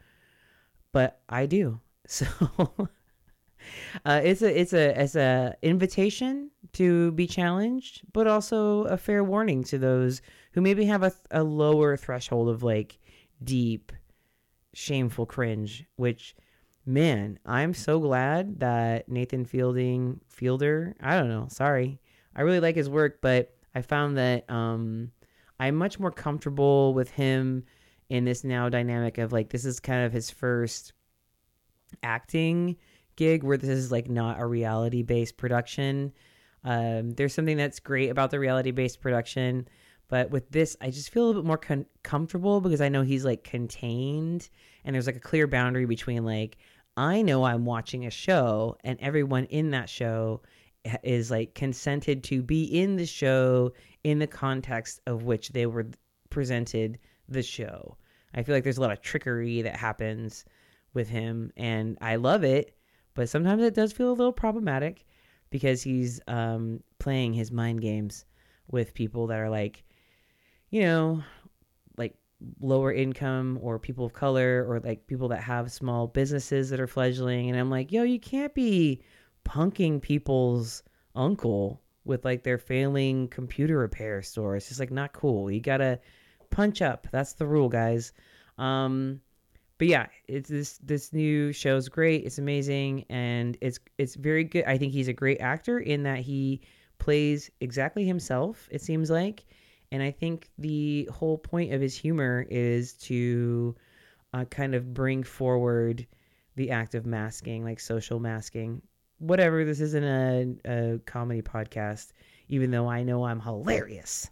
but I do. So uh, it's a it's a it's a invitation to be challenged, but also a fair warning to those who maybe have a, a lower threshold of like deep, shameful cringe. Which, man, I'm so glad that Nathan Fielding Fielder. I don't know. Sorry, I really like his work, but I found that um, I'm much more comfortable with him in this now dynamic of like this is kind of his first acting gig where this is like not a reality based production. Um, there's something that's great about the reality based production, but with this, I just feel a little bit more con- comfortable because I know he's like contained and there's like a clear boundary between like, I know I'm watching a show and everyone in that show is like consented to be in the show in the context of which they were presented the show. I feel like there's a lot of trickery that happens with him and I love it, but sometimes it does feel a little problematic because he's um, playing his mind games with people that are like, you know, lower income or people of color or like people that have small businesses that are fledgling. And I'm like, yo, you can't be punking people's uncle with like their failing computer repair store. It's just like not cool. You gotta punch up. That's the rule, guys. Um, but yeah, it's this this new show's great. It's amazing and it's it's very good. I think he's a great actor in that he plays exactly himself. It seems like, and I think the whole point of his humor is to uh, kind of bring forward the act of masking, like social masking. Whatever. This isn't a, a comedy podcast, even though I know I'm hilarious.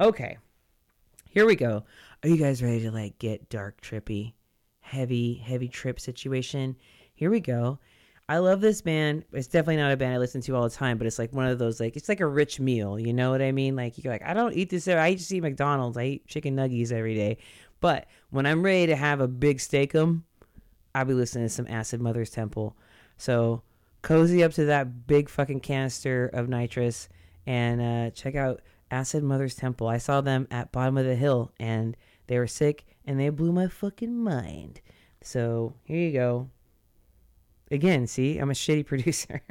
Okay, here we go. Are you guys ready to like get dark trippy? heavy, heavy trip situation. Here we go. I love this band. It's definitely not a band I listen to all the time, but it's like one of those like it's like a rich meal. You know what I mean? Like you're like I don't eat this. I just eat McDonald's. I eat chicken nuggies every day. But when I'm ready to have a big steakum, I'll be listening to some Acid Mother's Temple. So cozy up to that big fucking canister of nitrous and uh, check out Acid Mother's Temple. I saw them at Bottom of the Hill and they were sick and they blew my fucking mind. So here you go. Again, see, I'm a shitty producer.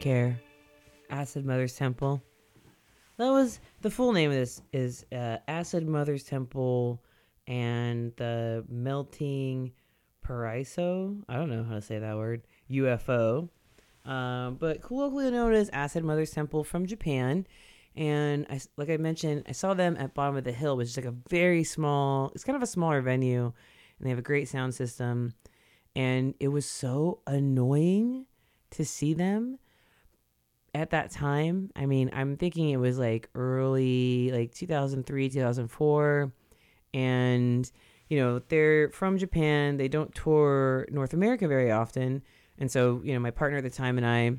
Care. Acid Mother's Temple. That was the full name of this is uh, Acid Mother's Temple and the Melting Paraiso. I don't know how to say that word. UFO. Um, but colloquially known as Acid Mother's Temple from Japan. And I, like I mentioned, I saw them at Bottom of the Hill, which is like a very small, it's kind of a smaller venue, and they have a great sound system. And it was so annoying to see them at that time. I mean, I'm thinking it was like early, like 2003, 2004. And, you know, they're from Japan. They don't tour North America very often. And so, you know, my partner at the time and I,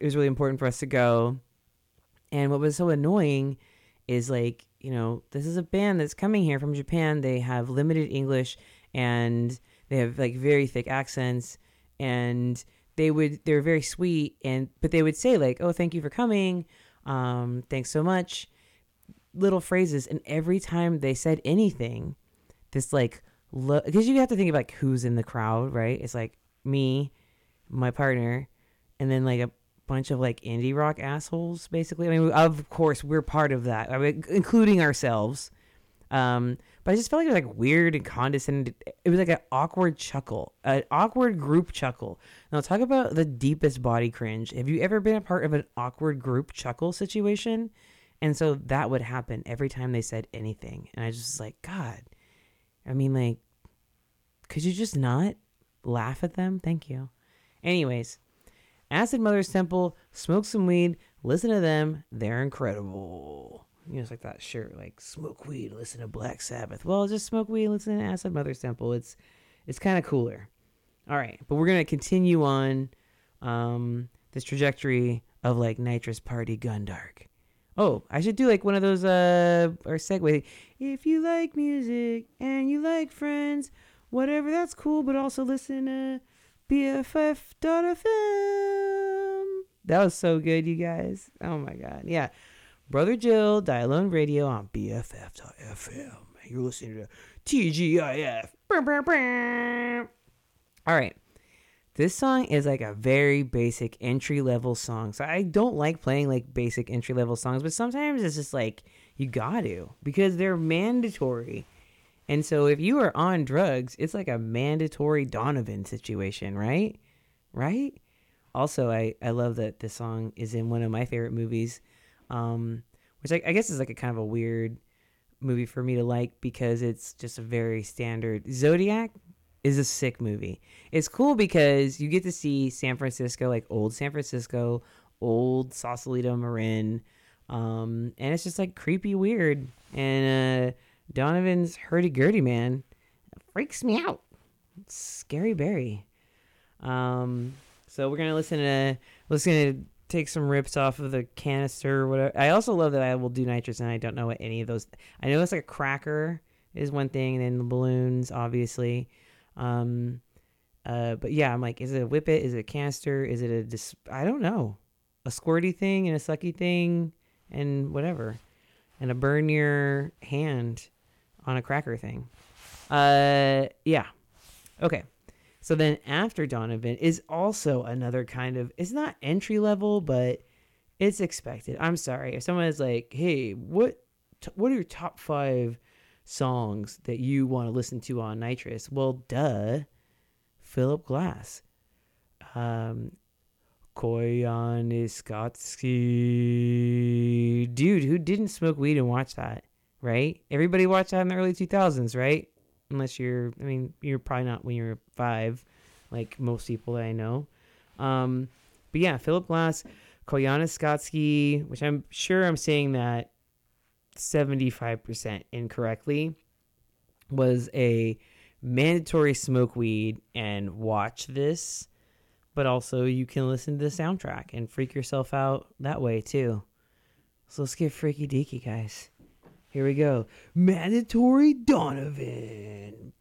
it was really important for us to go. And what was so annoying is like, you know, this is a band that's coming here from Japan. They have limited English and they have like very thick accents and they would they're very sweet and but they would say like, "Oh, thank you for coming. Um, thanks so much." Little phrases and every time they said anything, this like look because you have to think of like who's in the crowd, right? It's like me, my partner, and then like a bunch of like indie rock assholes basically i mean of course we're part of that I mean, including ourselves um but i just felt like it was like weird and condescending it was like an awkward chuckle an awkward group chuckle. Now talk about the deepest body cringe. Have you ever been a part of an awkward group chuckle situation? And so that would happen every time they said anything. And i just was like god. I mean like could you just not laugh at them? Thank you. Anyways Acid Mother's Temple, smoke some weed, listen to them, they're incredible. You know, it's like that shirt, like smoke weed, listen to Black Sabbath. Well, just smoke weed, listen to Acid Mother's Temple. It's it's kind of cooler. All right, but we're gonna continue on um, this trajectory of like nitrous party gundark. Oh, I should do like one of those uh or segue. If you like music and you like friends, whatever, that's cool. But also listen to BFF.FM. That was so good, you guys. Oh my god. Yeah. Brother Jill, Die Alone Radio on BFF.FM. You're listening to TGIF. All right. This song is like a very basic entry level song. So I don't like playing like basic entry level songs, but sometimes it's just like you got to because they're mandatory. And so if you are on drugs, it's like a mandatory Donovan situation, right? Right? Also, I, I love that this song is in one of my favorite movies, um, which I, I guess is like a kind of a weird movie for me to like because it's just a very standard. Zodiac is a sick movie. It's cool because you get to see San Francisco, like old San Francisco, old Sausalito Marin, um, and it's just like creepy weird. And uh, Donovan's hurdy gurdy man freaks me out. It's scary Barry. Um, so we're gonna listen to let's gonna take some rips off of the canister or whatever. I also love that I will do nitrous and I don't know what any of those. I know it's like a cracker is one thing, and then the balloons, obviously. Um, uh, but yeah, I'm like, is it a whippet? Is it a canister? Is it a dis- I don't know, a squirty thing and a sucky thing and whatever, and a burn your hand on a cracker thing. Uh, yeah. Okay. So then after Donovan is also another kind of it's not entry level, but It's expected. I'm sorry if someone is like, "Hey, what t- what are your top five songs that you want to listen to on Nitrous?" Well, duh, Philip Glass, um, Koyaanisqatsi. Dude, who didn't smoke weed and watch that? Right? Everybody watched that in the early 2000s, right? Unless you're, I mean, you're probably not when you're five, like most people that I know. Um, but yeah, Philip Glass, Koyaanisqatsi, which I'm sure I'm saying that 75% incorrectly, was a mandatory smoke weed and watch this, but also you can listen to the soundtrack and freak yourself out that way too. So let's get freaky deaky, guys. Here we go. Mandatory Donovan.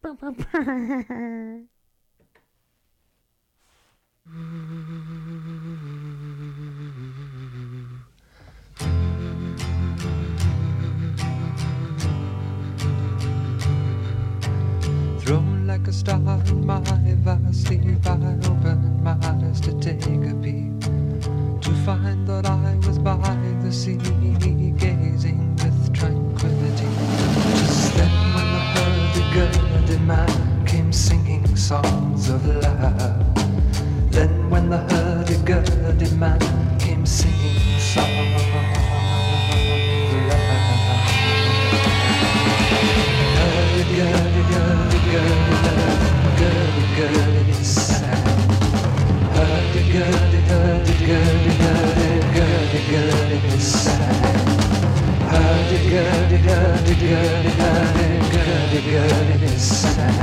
Thrown like a star in my vast sleep, I opened my eyes to take a peek. To find that I was by the sea, hurdy-gurdy man came singing songs of love. Then, when the hurdy-gurdy man came singing songs of love. Gurdy, hurdy gurdy, gurdy, gurdy, gurdy, gurdy, gurdy, sad.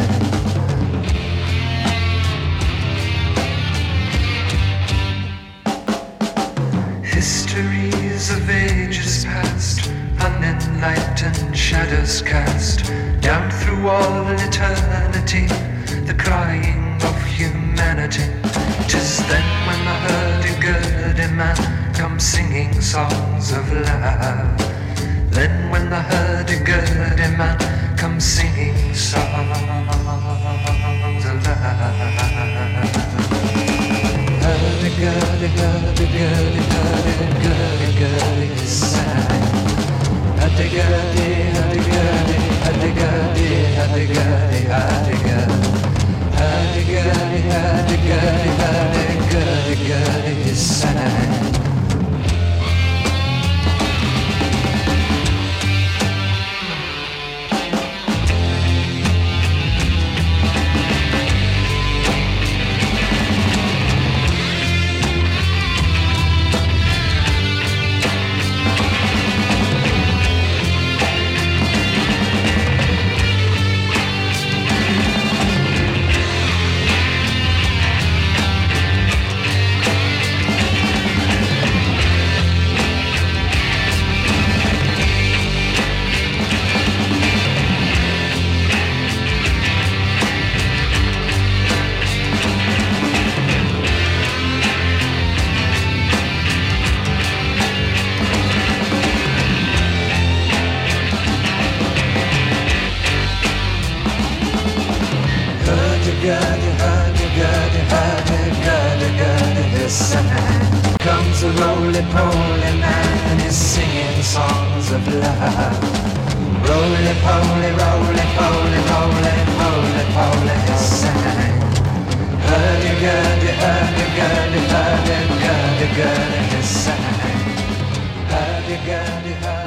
Histories of ages past, unenlightened shadows cast down through all eternity, the crying of humanity. Tis then when the man comes singing songs of love. Then when the hurdy-gurdy man comes singing songs of love. A roly-poly man is singing songs of love. Roly-poly, roly-poly, roly-poly, poly, and hurdy-gurdy, hurdy-gurdy, hurdy-gurdy, gurdy, and hurdy-gurdy, hurdy-gurdy,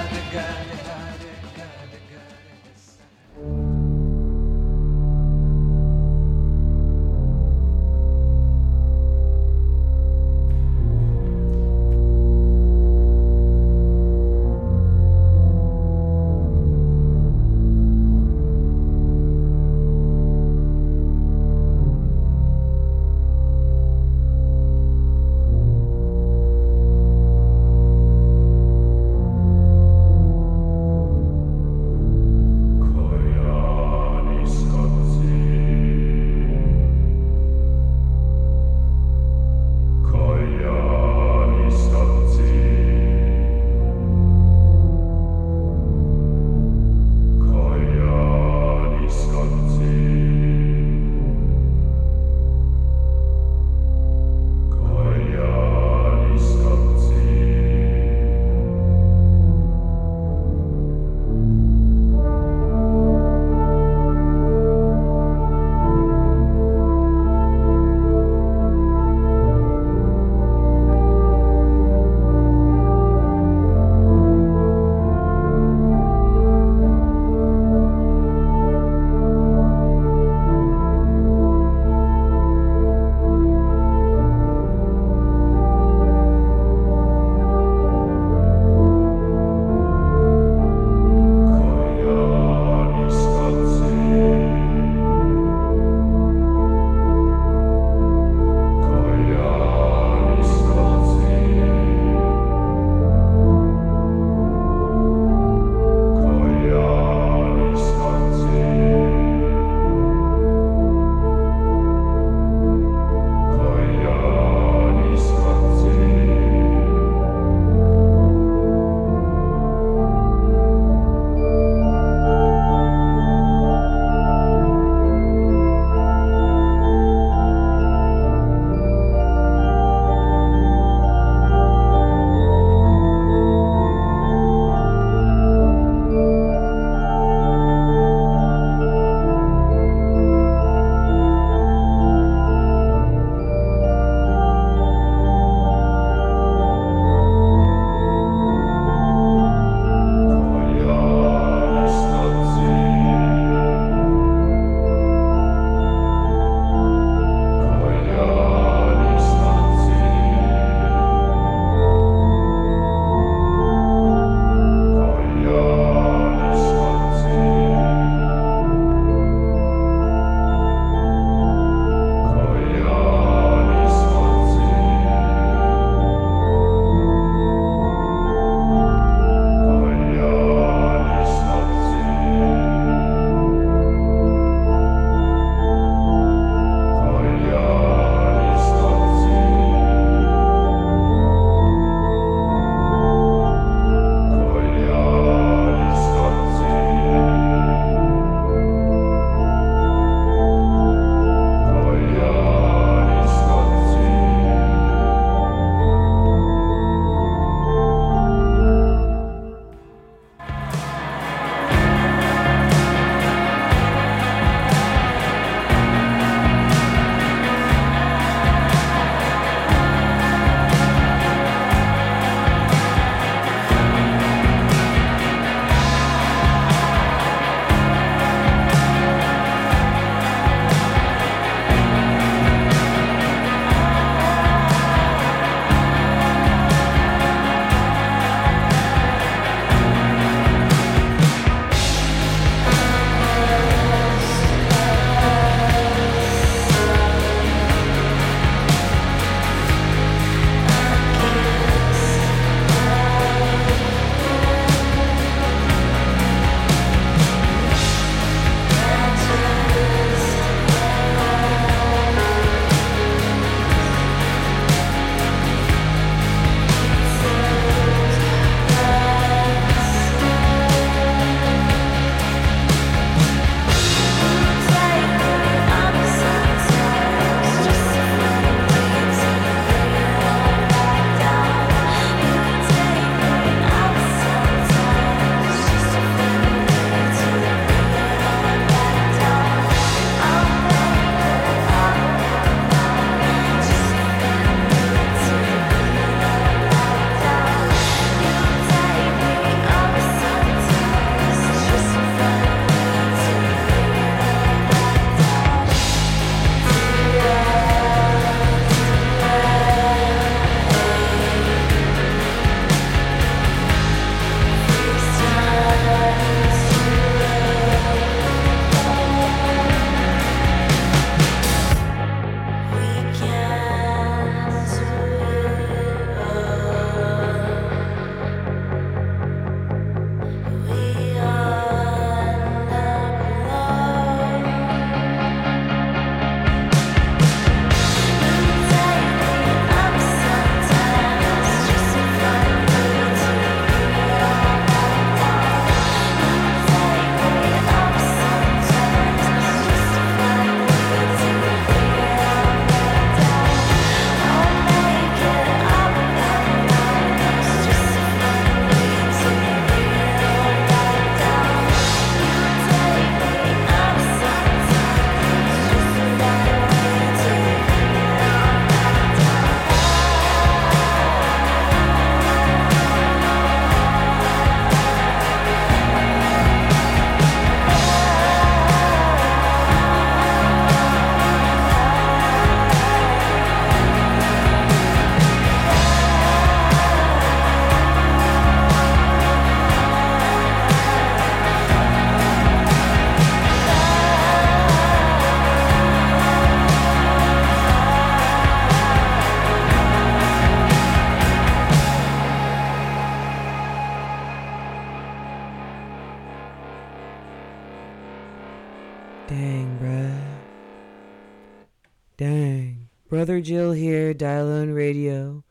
Brother Jill here, Die Alone Radio.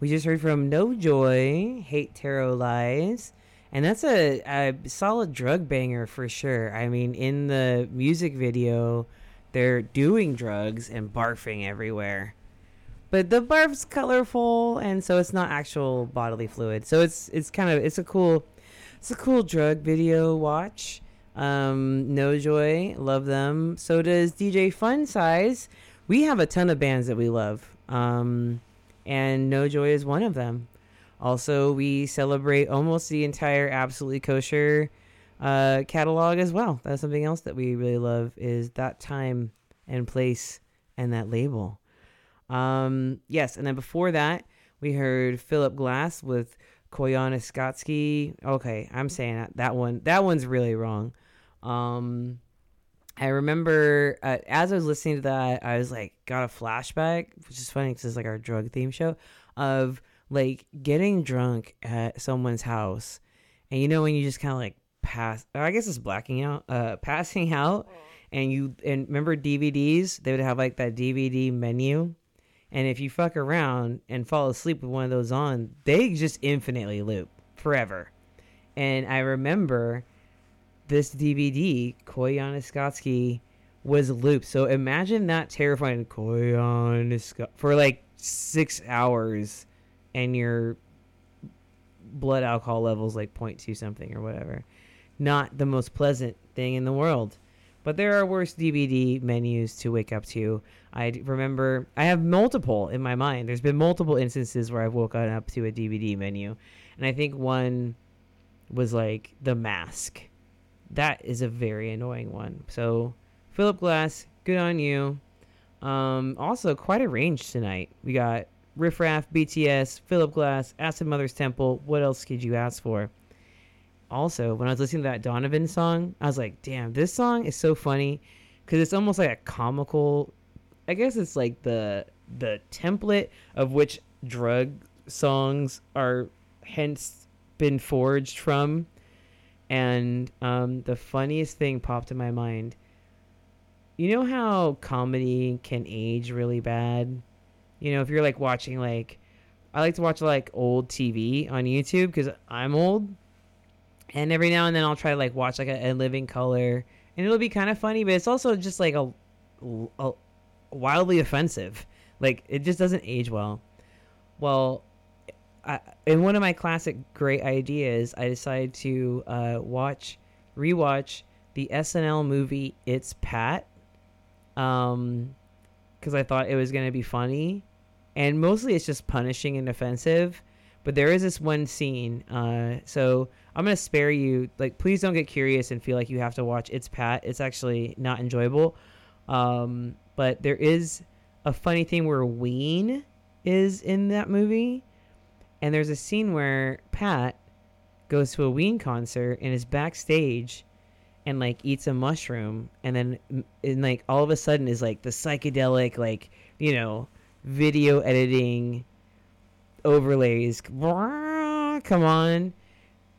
We just heard from No Joy, Hare Tarot Lies. And that's a, a solid drug banger for sure. I mean, in the music video, they're doing drugs and barfing everywhere. But the barf's colorful, and so it's not actual bodily fluid. So it's it's kind of it's a cool it's a cool drug video watch. Um, no Joy, love them. So does DJ Fun Size. We have a ton of bands that we love, um, and No Joy is one of them. Also, we celebrate almost the entire Absolutely Kosher uh, catalog as well. That's something else that we really love is that time and place and that label. Um, yes, and then before that, we heard Philip Glass with Koyana. Okay, I'm saying that that one that one's really wrong. Um, I remember uh, as I was listening to that, I was like, got a flashback, which is funny because it's like our drug theme show of like getting drunk at someone's house, and you know when you just kind of like pass, I guess it's blacking out, uh, passing out, and you and remember DVDs, they would have like that DVD menu, and if you fuck around and fall asleep with one of those on, they just infinitely loop forever. And I remember this DVD, Koyaanisqatsi, was looped. So imagine that terrifying Koyaanisqatsi for like six hours and your blood alcohol levels like 0.2 something or whatever. Not the most pleasant thing in the world. But there are worse DVD menus to wake up to. I remember I have multiple in my mind. There's been multiple instances where I've woken up to a DVD menu, and I think one was like The Mask. That is a very annoying one. So, Philip Glass, good on you. Um, also, quite a range tonight. We got Riff Raff, BTS, Philip Glass, Acid Mother's Temple. What else could you ask for? also when I was listening to that Donovan song, I was like, damn, this song is so funny because it's almost like a comical. I guess it's like the the template of which drug songs are hence been forged from. And um, the funniest thing popped in my mind. You know how comedy can age really bad? You know, if you're like watching like I like to watch like old TV on YouTube because I'm old and every now and then I'll try to like watch like a, a living color, and it'll be kind of funny, but it's also just like a, a wildly offensive. Like it just doesn't age well. Well, I, in one of my classic great ideas, I decided to uh, watch, rewatch the SNL movie It's Pat, um, because I thought it was gonna be funny, and mostly it's just punishing and offensive. But there is this one scene, uh, so I'm gonna spare you. Like, please don't get curious and feel like you have to watch It's Pat. It's actually not enjoyable. Um, but there is a funny thing where Ween is in that movie, and there's a scene where Pat goes to a Ween concert and is backstage and like eats a mushroom and then and like all of a sudden is like the psychedelic like you know video editing overlays. Come on.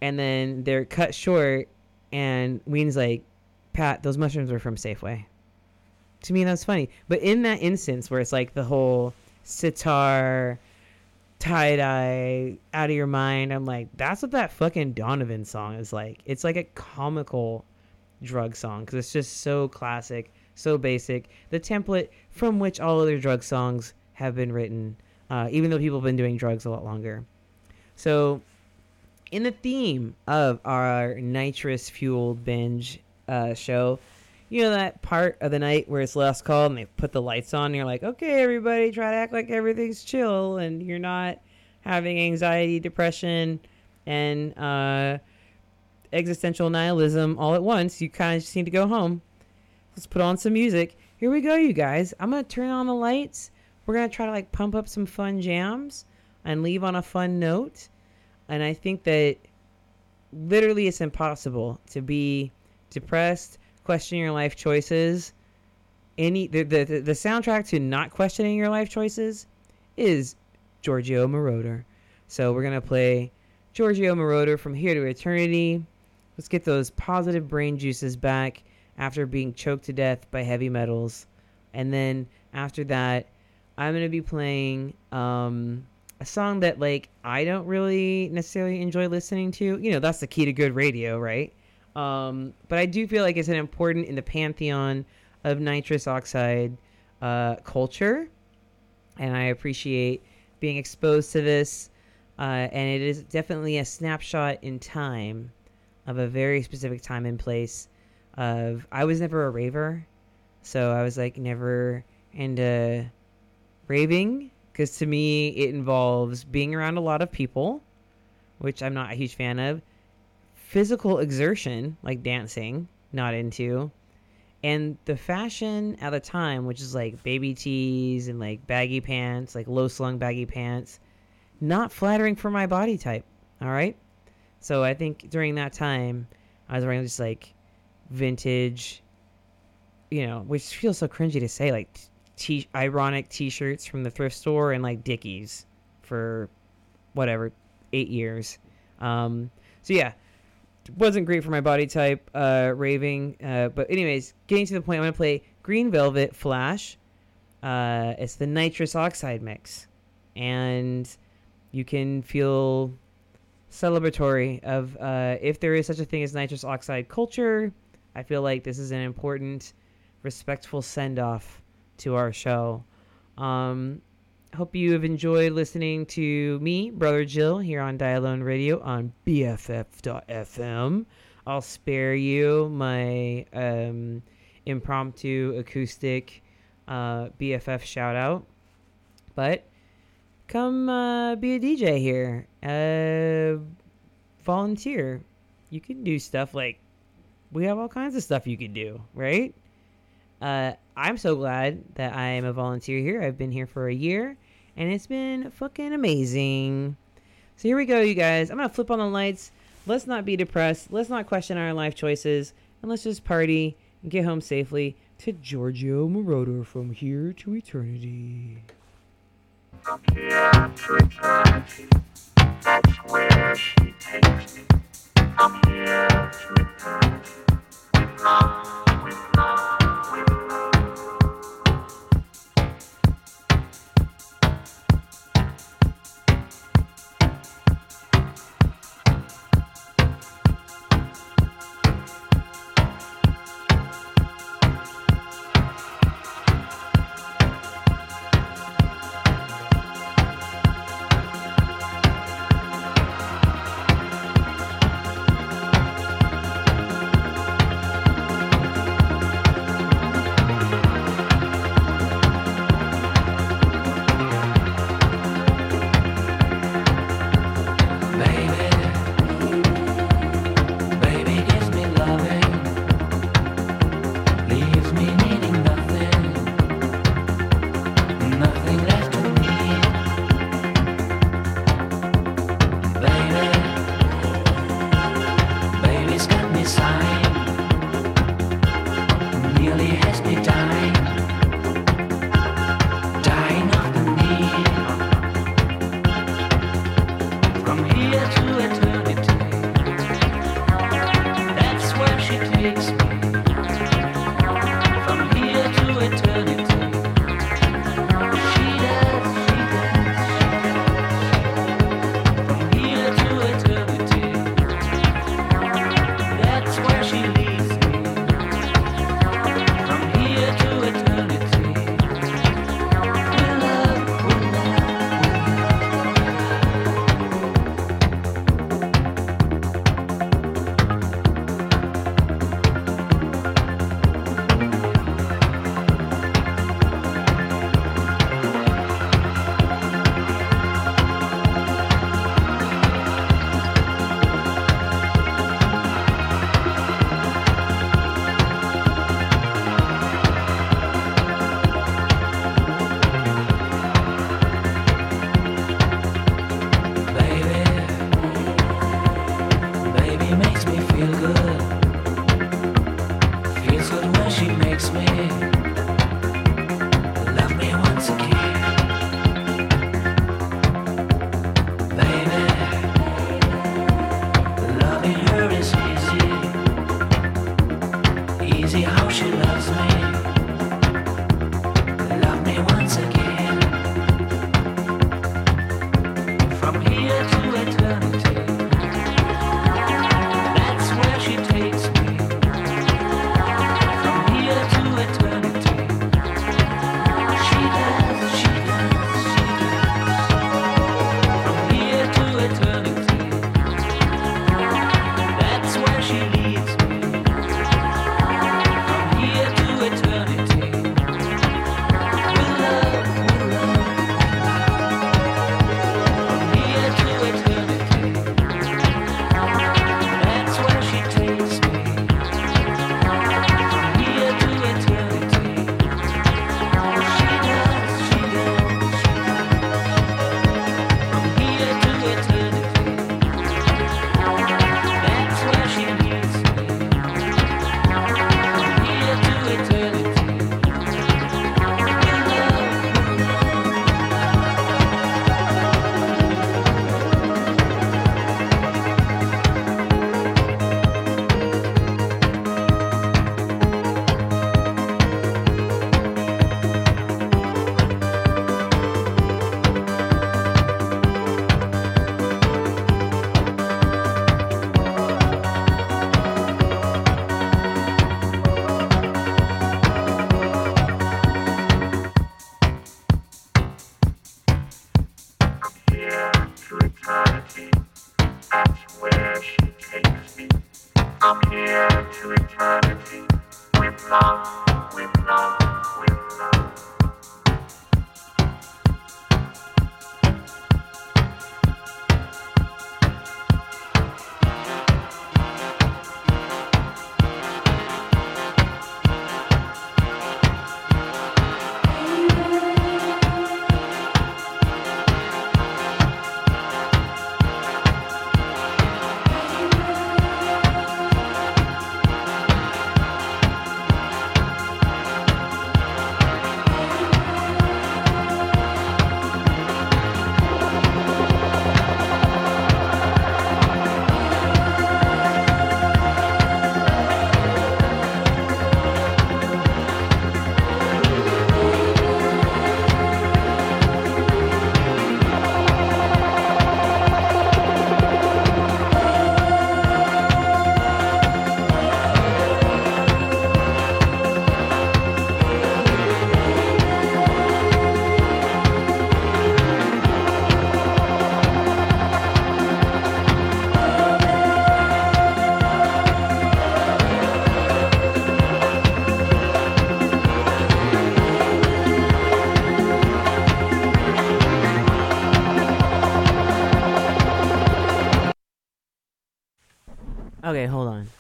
And then they're cut short and Ween's like Pat those mushrooms were from Safeway. To me that's funny. But in that instance where it's like the whole sitar tie dye out of your mind. I'm like that's what that fucking Donovan song is like. It's like a comical drug song because it's just so classic so basic. The template from which all other drug songs have been written uh, even though people have been doing drugs a lot longer. So in the theme of our nitrous fueled binge uh, show, you know that part of the night where it's last call and they put the lights on and you're like, okay, everybody, try to act like everything's chill and you're not having anxiety, depression, and uh, existential nihilism all at once. You kind of just need to go home. Let's put on some music. Here we go, you guys. I'm to turn on the lights. We're to try to like pump up some fun jams and leave on a fun note and I think that literally it's impossible to be depressed, questioning your life choices. Any the, the the soundtrack to not questioning your life choices is Giorgio Moroder. So we're gonna play Giorgio Moroder from here to eternity. Let's get those positive brain juices back after being choked to death by heavy metals. And then after that, I'm going to be playing um, a song that like I don't really necessarily enjoy listening to. You know, that's the key to good radio, right? Um, but I do feel like it's an important in the pantheon of nitrous oxide uh, culture, and I appreciate being exposed to this. Uh, and it is definitely a snapshot in time of a very specific time and place. Of I was never a raver, so I was like never into raving because to me it involves being around a lot of people, which I'm not a huge fan of. Physical exertion, like dancing, not into. And the fashion at the time, which is like baby tees and like baggy pants, like low slung baggy pants, not flattering for my body type. All right. So I think during that time, I was wearing just like vintage, you know, which feels so cringy to say, like t- ironic t-shirts from the thrift store and like Dickies for whatever eight years. Um, so yeah, wasn't great for my body type. Uh, raving, uh, but anyways, getting to the point, I'm gonna play Green Velvet Flash. Uh, it's the nitrous oxide mix, and you can feel celebratory of uh, if there is such a thing as nitrous oxide culture. I feel like this is an important, respectful send off to our show. Um, hope you have enjoyed listening to me, Brother Jill, here on Die Alone Radio on BFF.fm. I'll spare you my um, impromptu acoustic uh, BFF shout out, but come uh, be a DJ here. Uh, volunteer. You can do stuff like we have all kinds of stuff you can do, right? I'm so glad that I am a volunteer here. I've been here for a year, and it's been fucking amazing. So here we go, you guys. I'm gonna flip on the lights. Let's not be depressed. Let's not question our life choices, and let's just party and get home safely to Giorgio Moroder from here to eternity. Thank Here to eternity with love.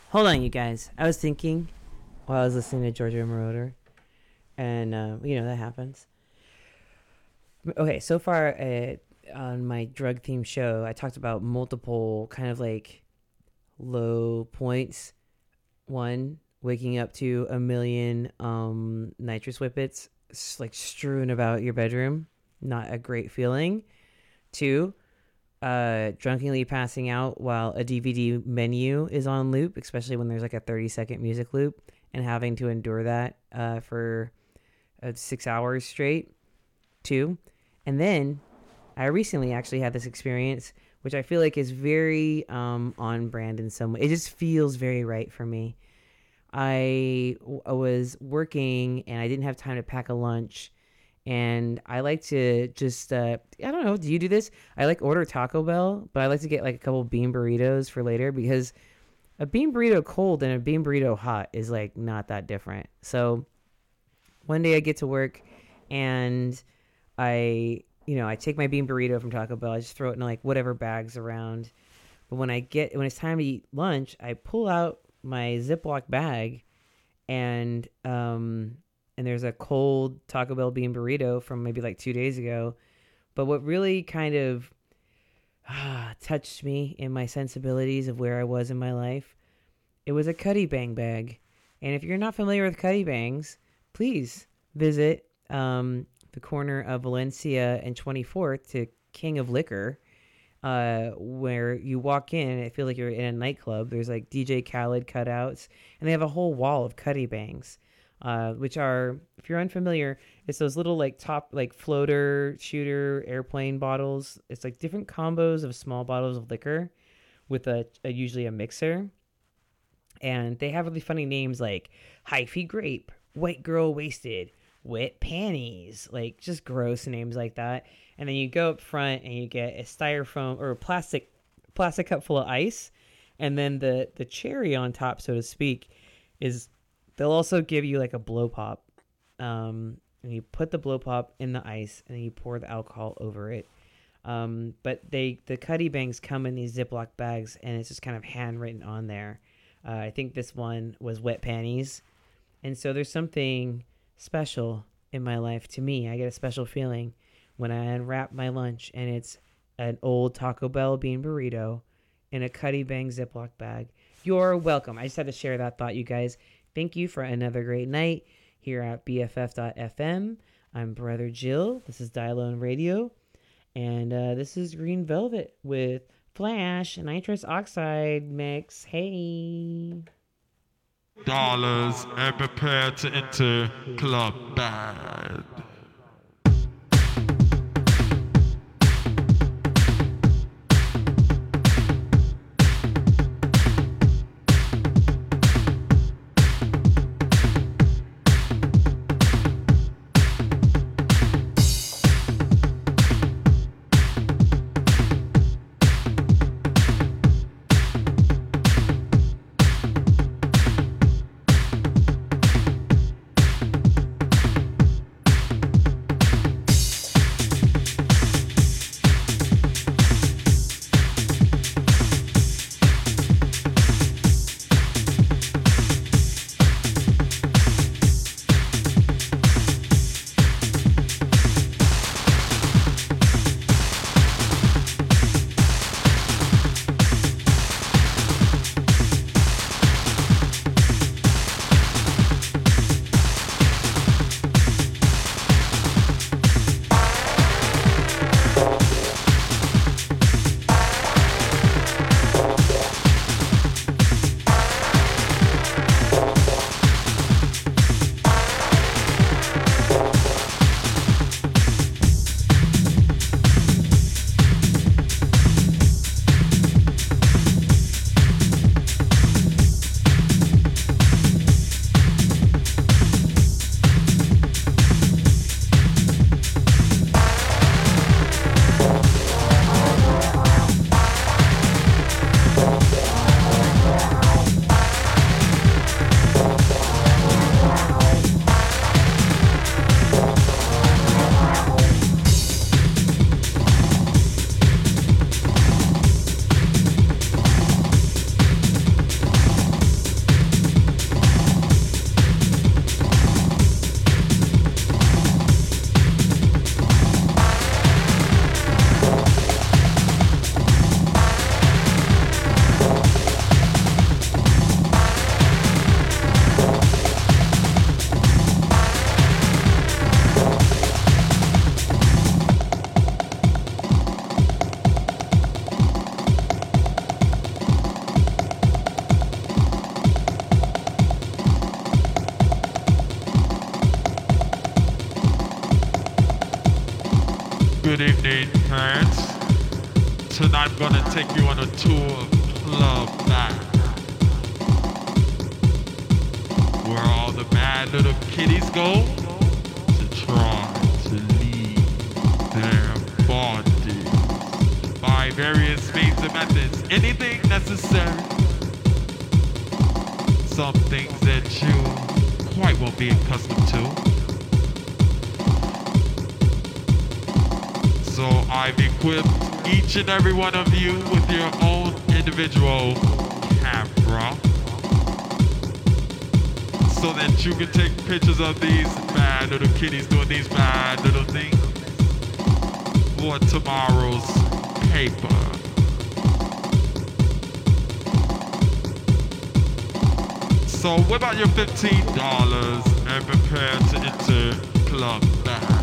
Hold on. You guys. I was thinking while I was listening to Giorgio Moroder, and uh, you know that happens. Okay, so far uh, on my drug themed show, I talked about multiple kind of like low points. One, waking up to a million um, nitrous whippets like strewn about your bedroom. Not a great feeling. Two, uh, drunkenly passing out while a DVD menu is on loop, especially when there's like a 30 second music loop, and having to endure that uh, for uh, six hours straight. too. And then I recently actually had this experience, which I feel like is very um, on brand in some way. It just feels very right for me. I w- I was working and I didn't have time to pack a lunch. And I like to just, uh, I don't know, do you do this? I like order Taco Bell, but I like to get like a couple bean burritos for later because a bean burrito cold and a bean burrito hot is like not that different. So one day I get to work and I, you know, I take my bean burrito from Taco Bell, I just throw it in like whatever bags around. But when I get, when it's time to eat lunch, I pull out my Ziploc bag and, um, and there's a cold Taco Bell bean burrito from maybe like two days ago. But what really kind of ah, touched me in my sensibilities of where I was in my life, it was a Cutty Bang bag. And if you're not familiar with Cutty Bangs, please visit um, the corner of Valencia and 24th to King of Liquor, uh, where you walk in and it feels like you're in a nightclub. There's like DJ Khaled cutouts, and they have a whole wall of Cutty Bangs uh, which are, if you're unfamiliar, it's those little like top like floater shooter airplane bottles. It's like different combos of small bottles of liquor with a, a usually a mixer, and they have really funny names like hyphy grape, white girl wasted, wet panties, like just gross names like that. And then you go up front and you get a styrofoam or a plastic plastic cup full of ice, and then the the cherry on top, so to speak, is They'll also give you like a blow pop. Um, and you put the blow pop in the ice and then you pour the alcohol over it. Um, but they the Cutty Bangs come in these Ziploc bags and it's just kind of handwritten on there. Uh, I think this one was wet panties. And so there's something special in my life to me. I get a special feeling when I unwrap my lunch and it's an old Taco Bell bean burrito in a Cutty Bang Ziploc bag. You're welcome. I just had to share that thought, you guys. Thank you for another great night here at BFF.FM. I'm Brother Jill. This is Die Alone Radio. And uh, this is Green Velvet with Flash Nitrous Oxide Mix. Hey. Dollars and prepare to enter Club Bad. Various means and methods. Anything necessary. Some things that you quite won't be accustomed to. So I've equipped each and every one of you with your own individual camera so that you can take pictures of these bad little kitties doing these bad little things for tomorrow's paper. So whip out your $15 and prepare to enter Club.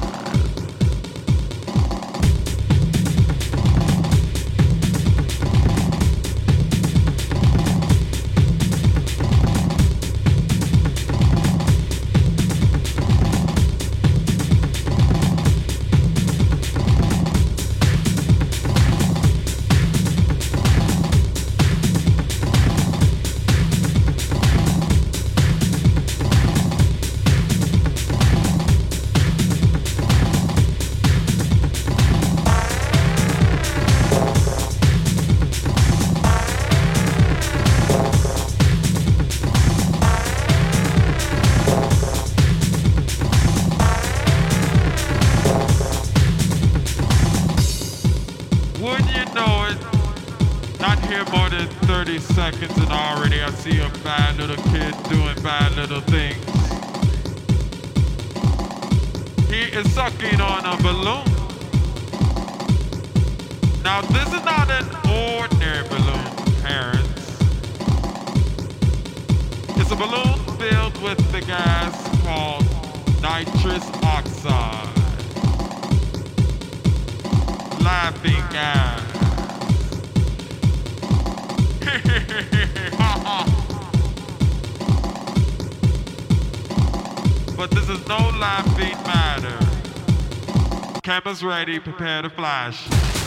Cameras ready, prepare to flash.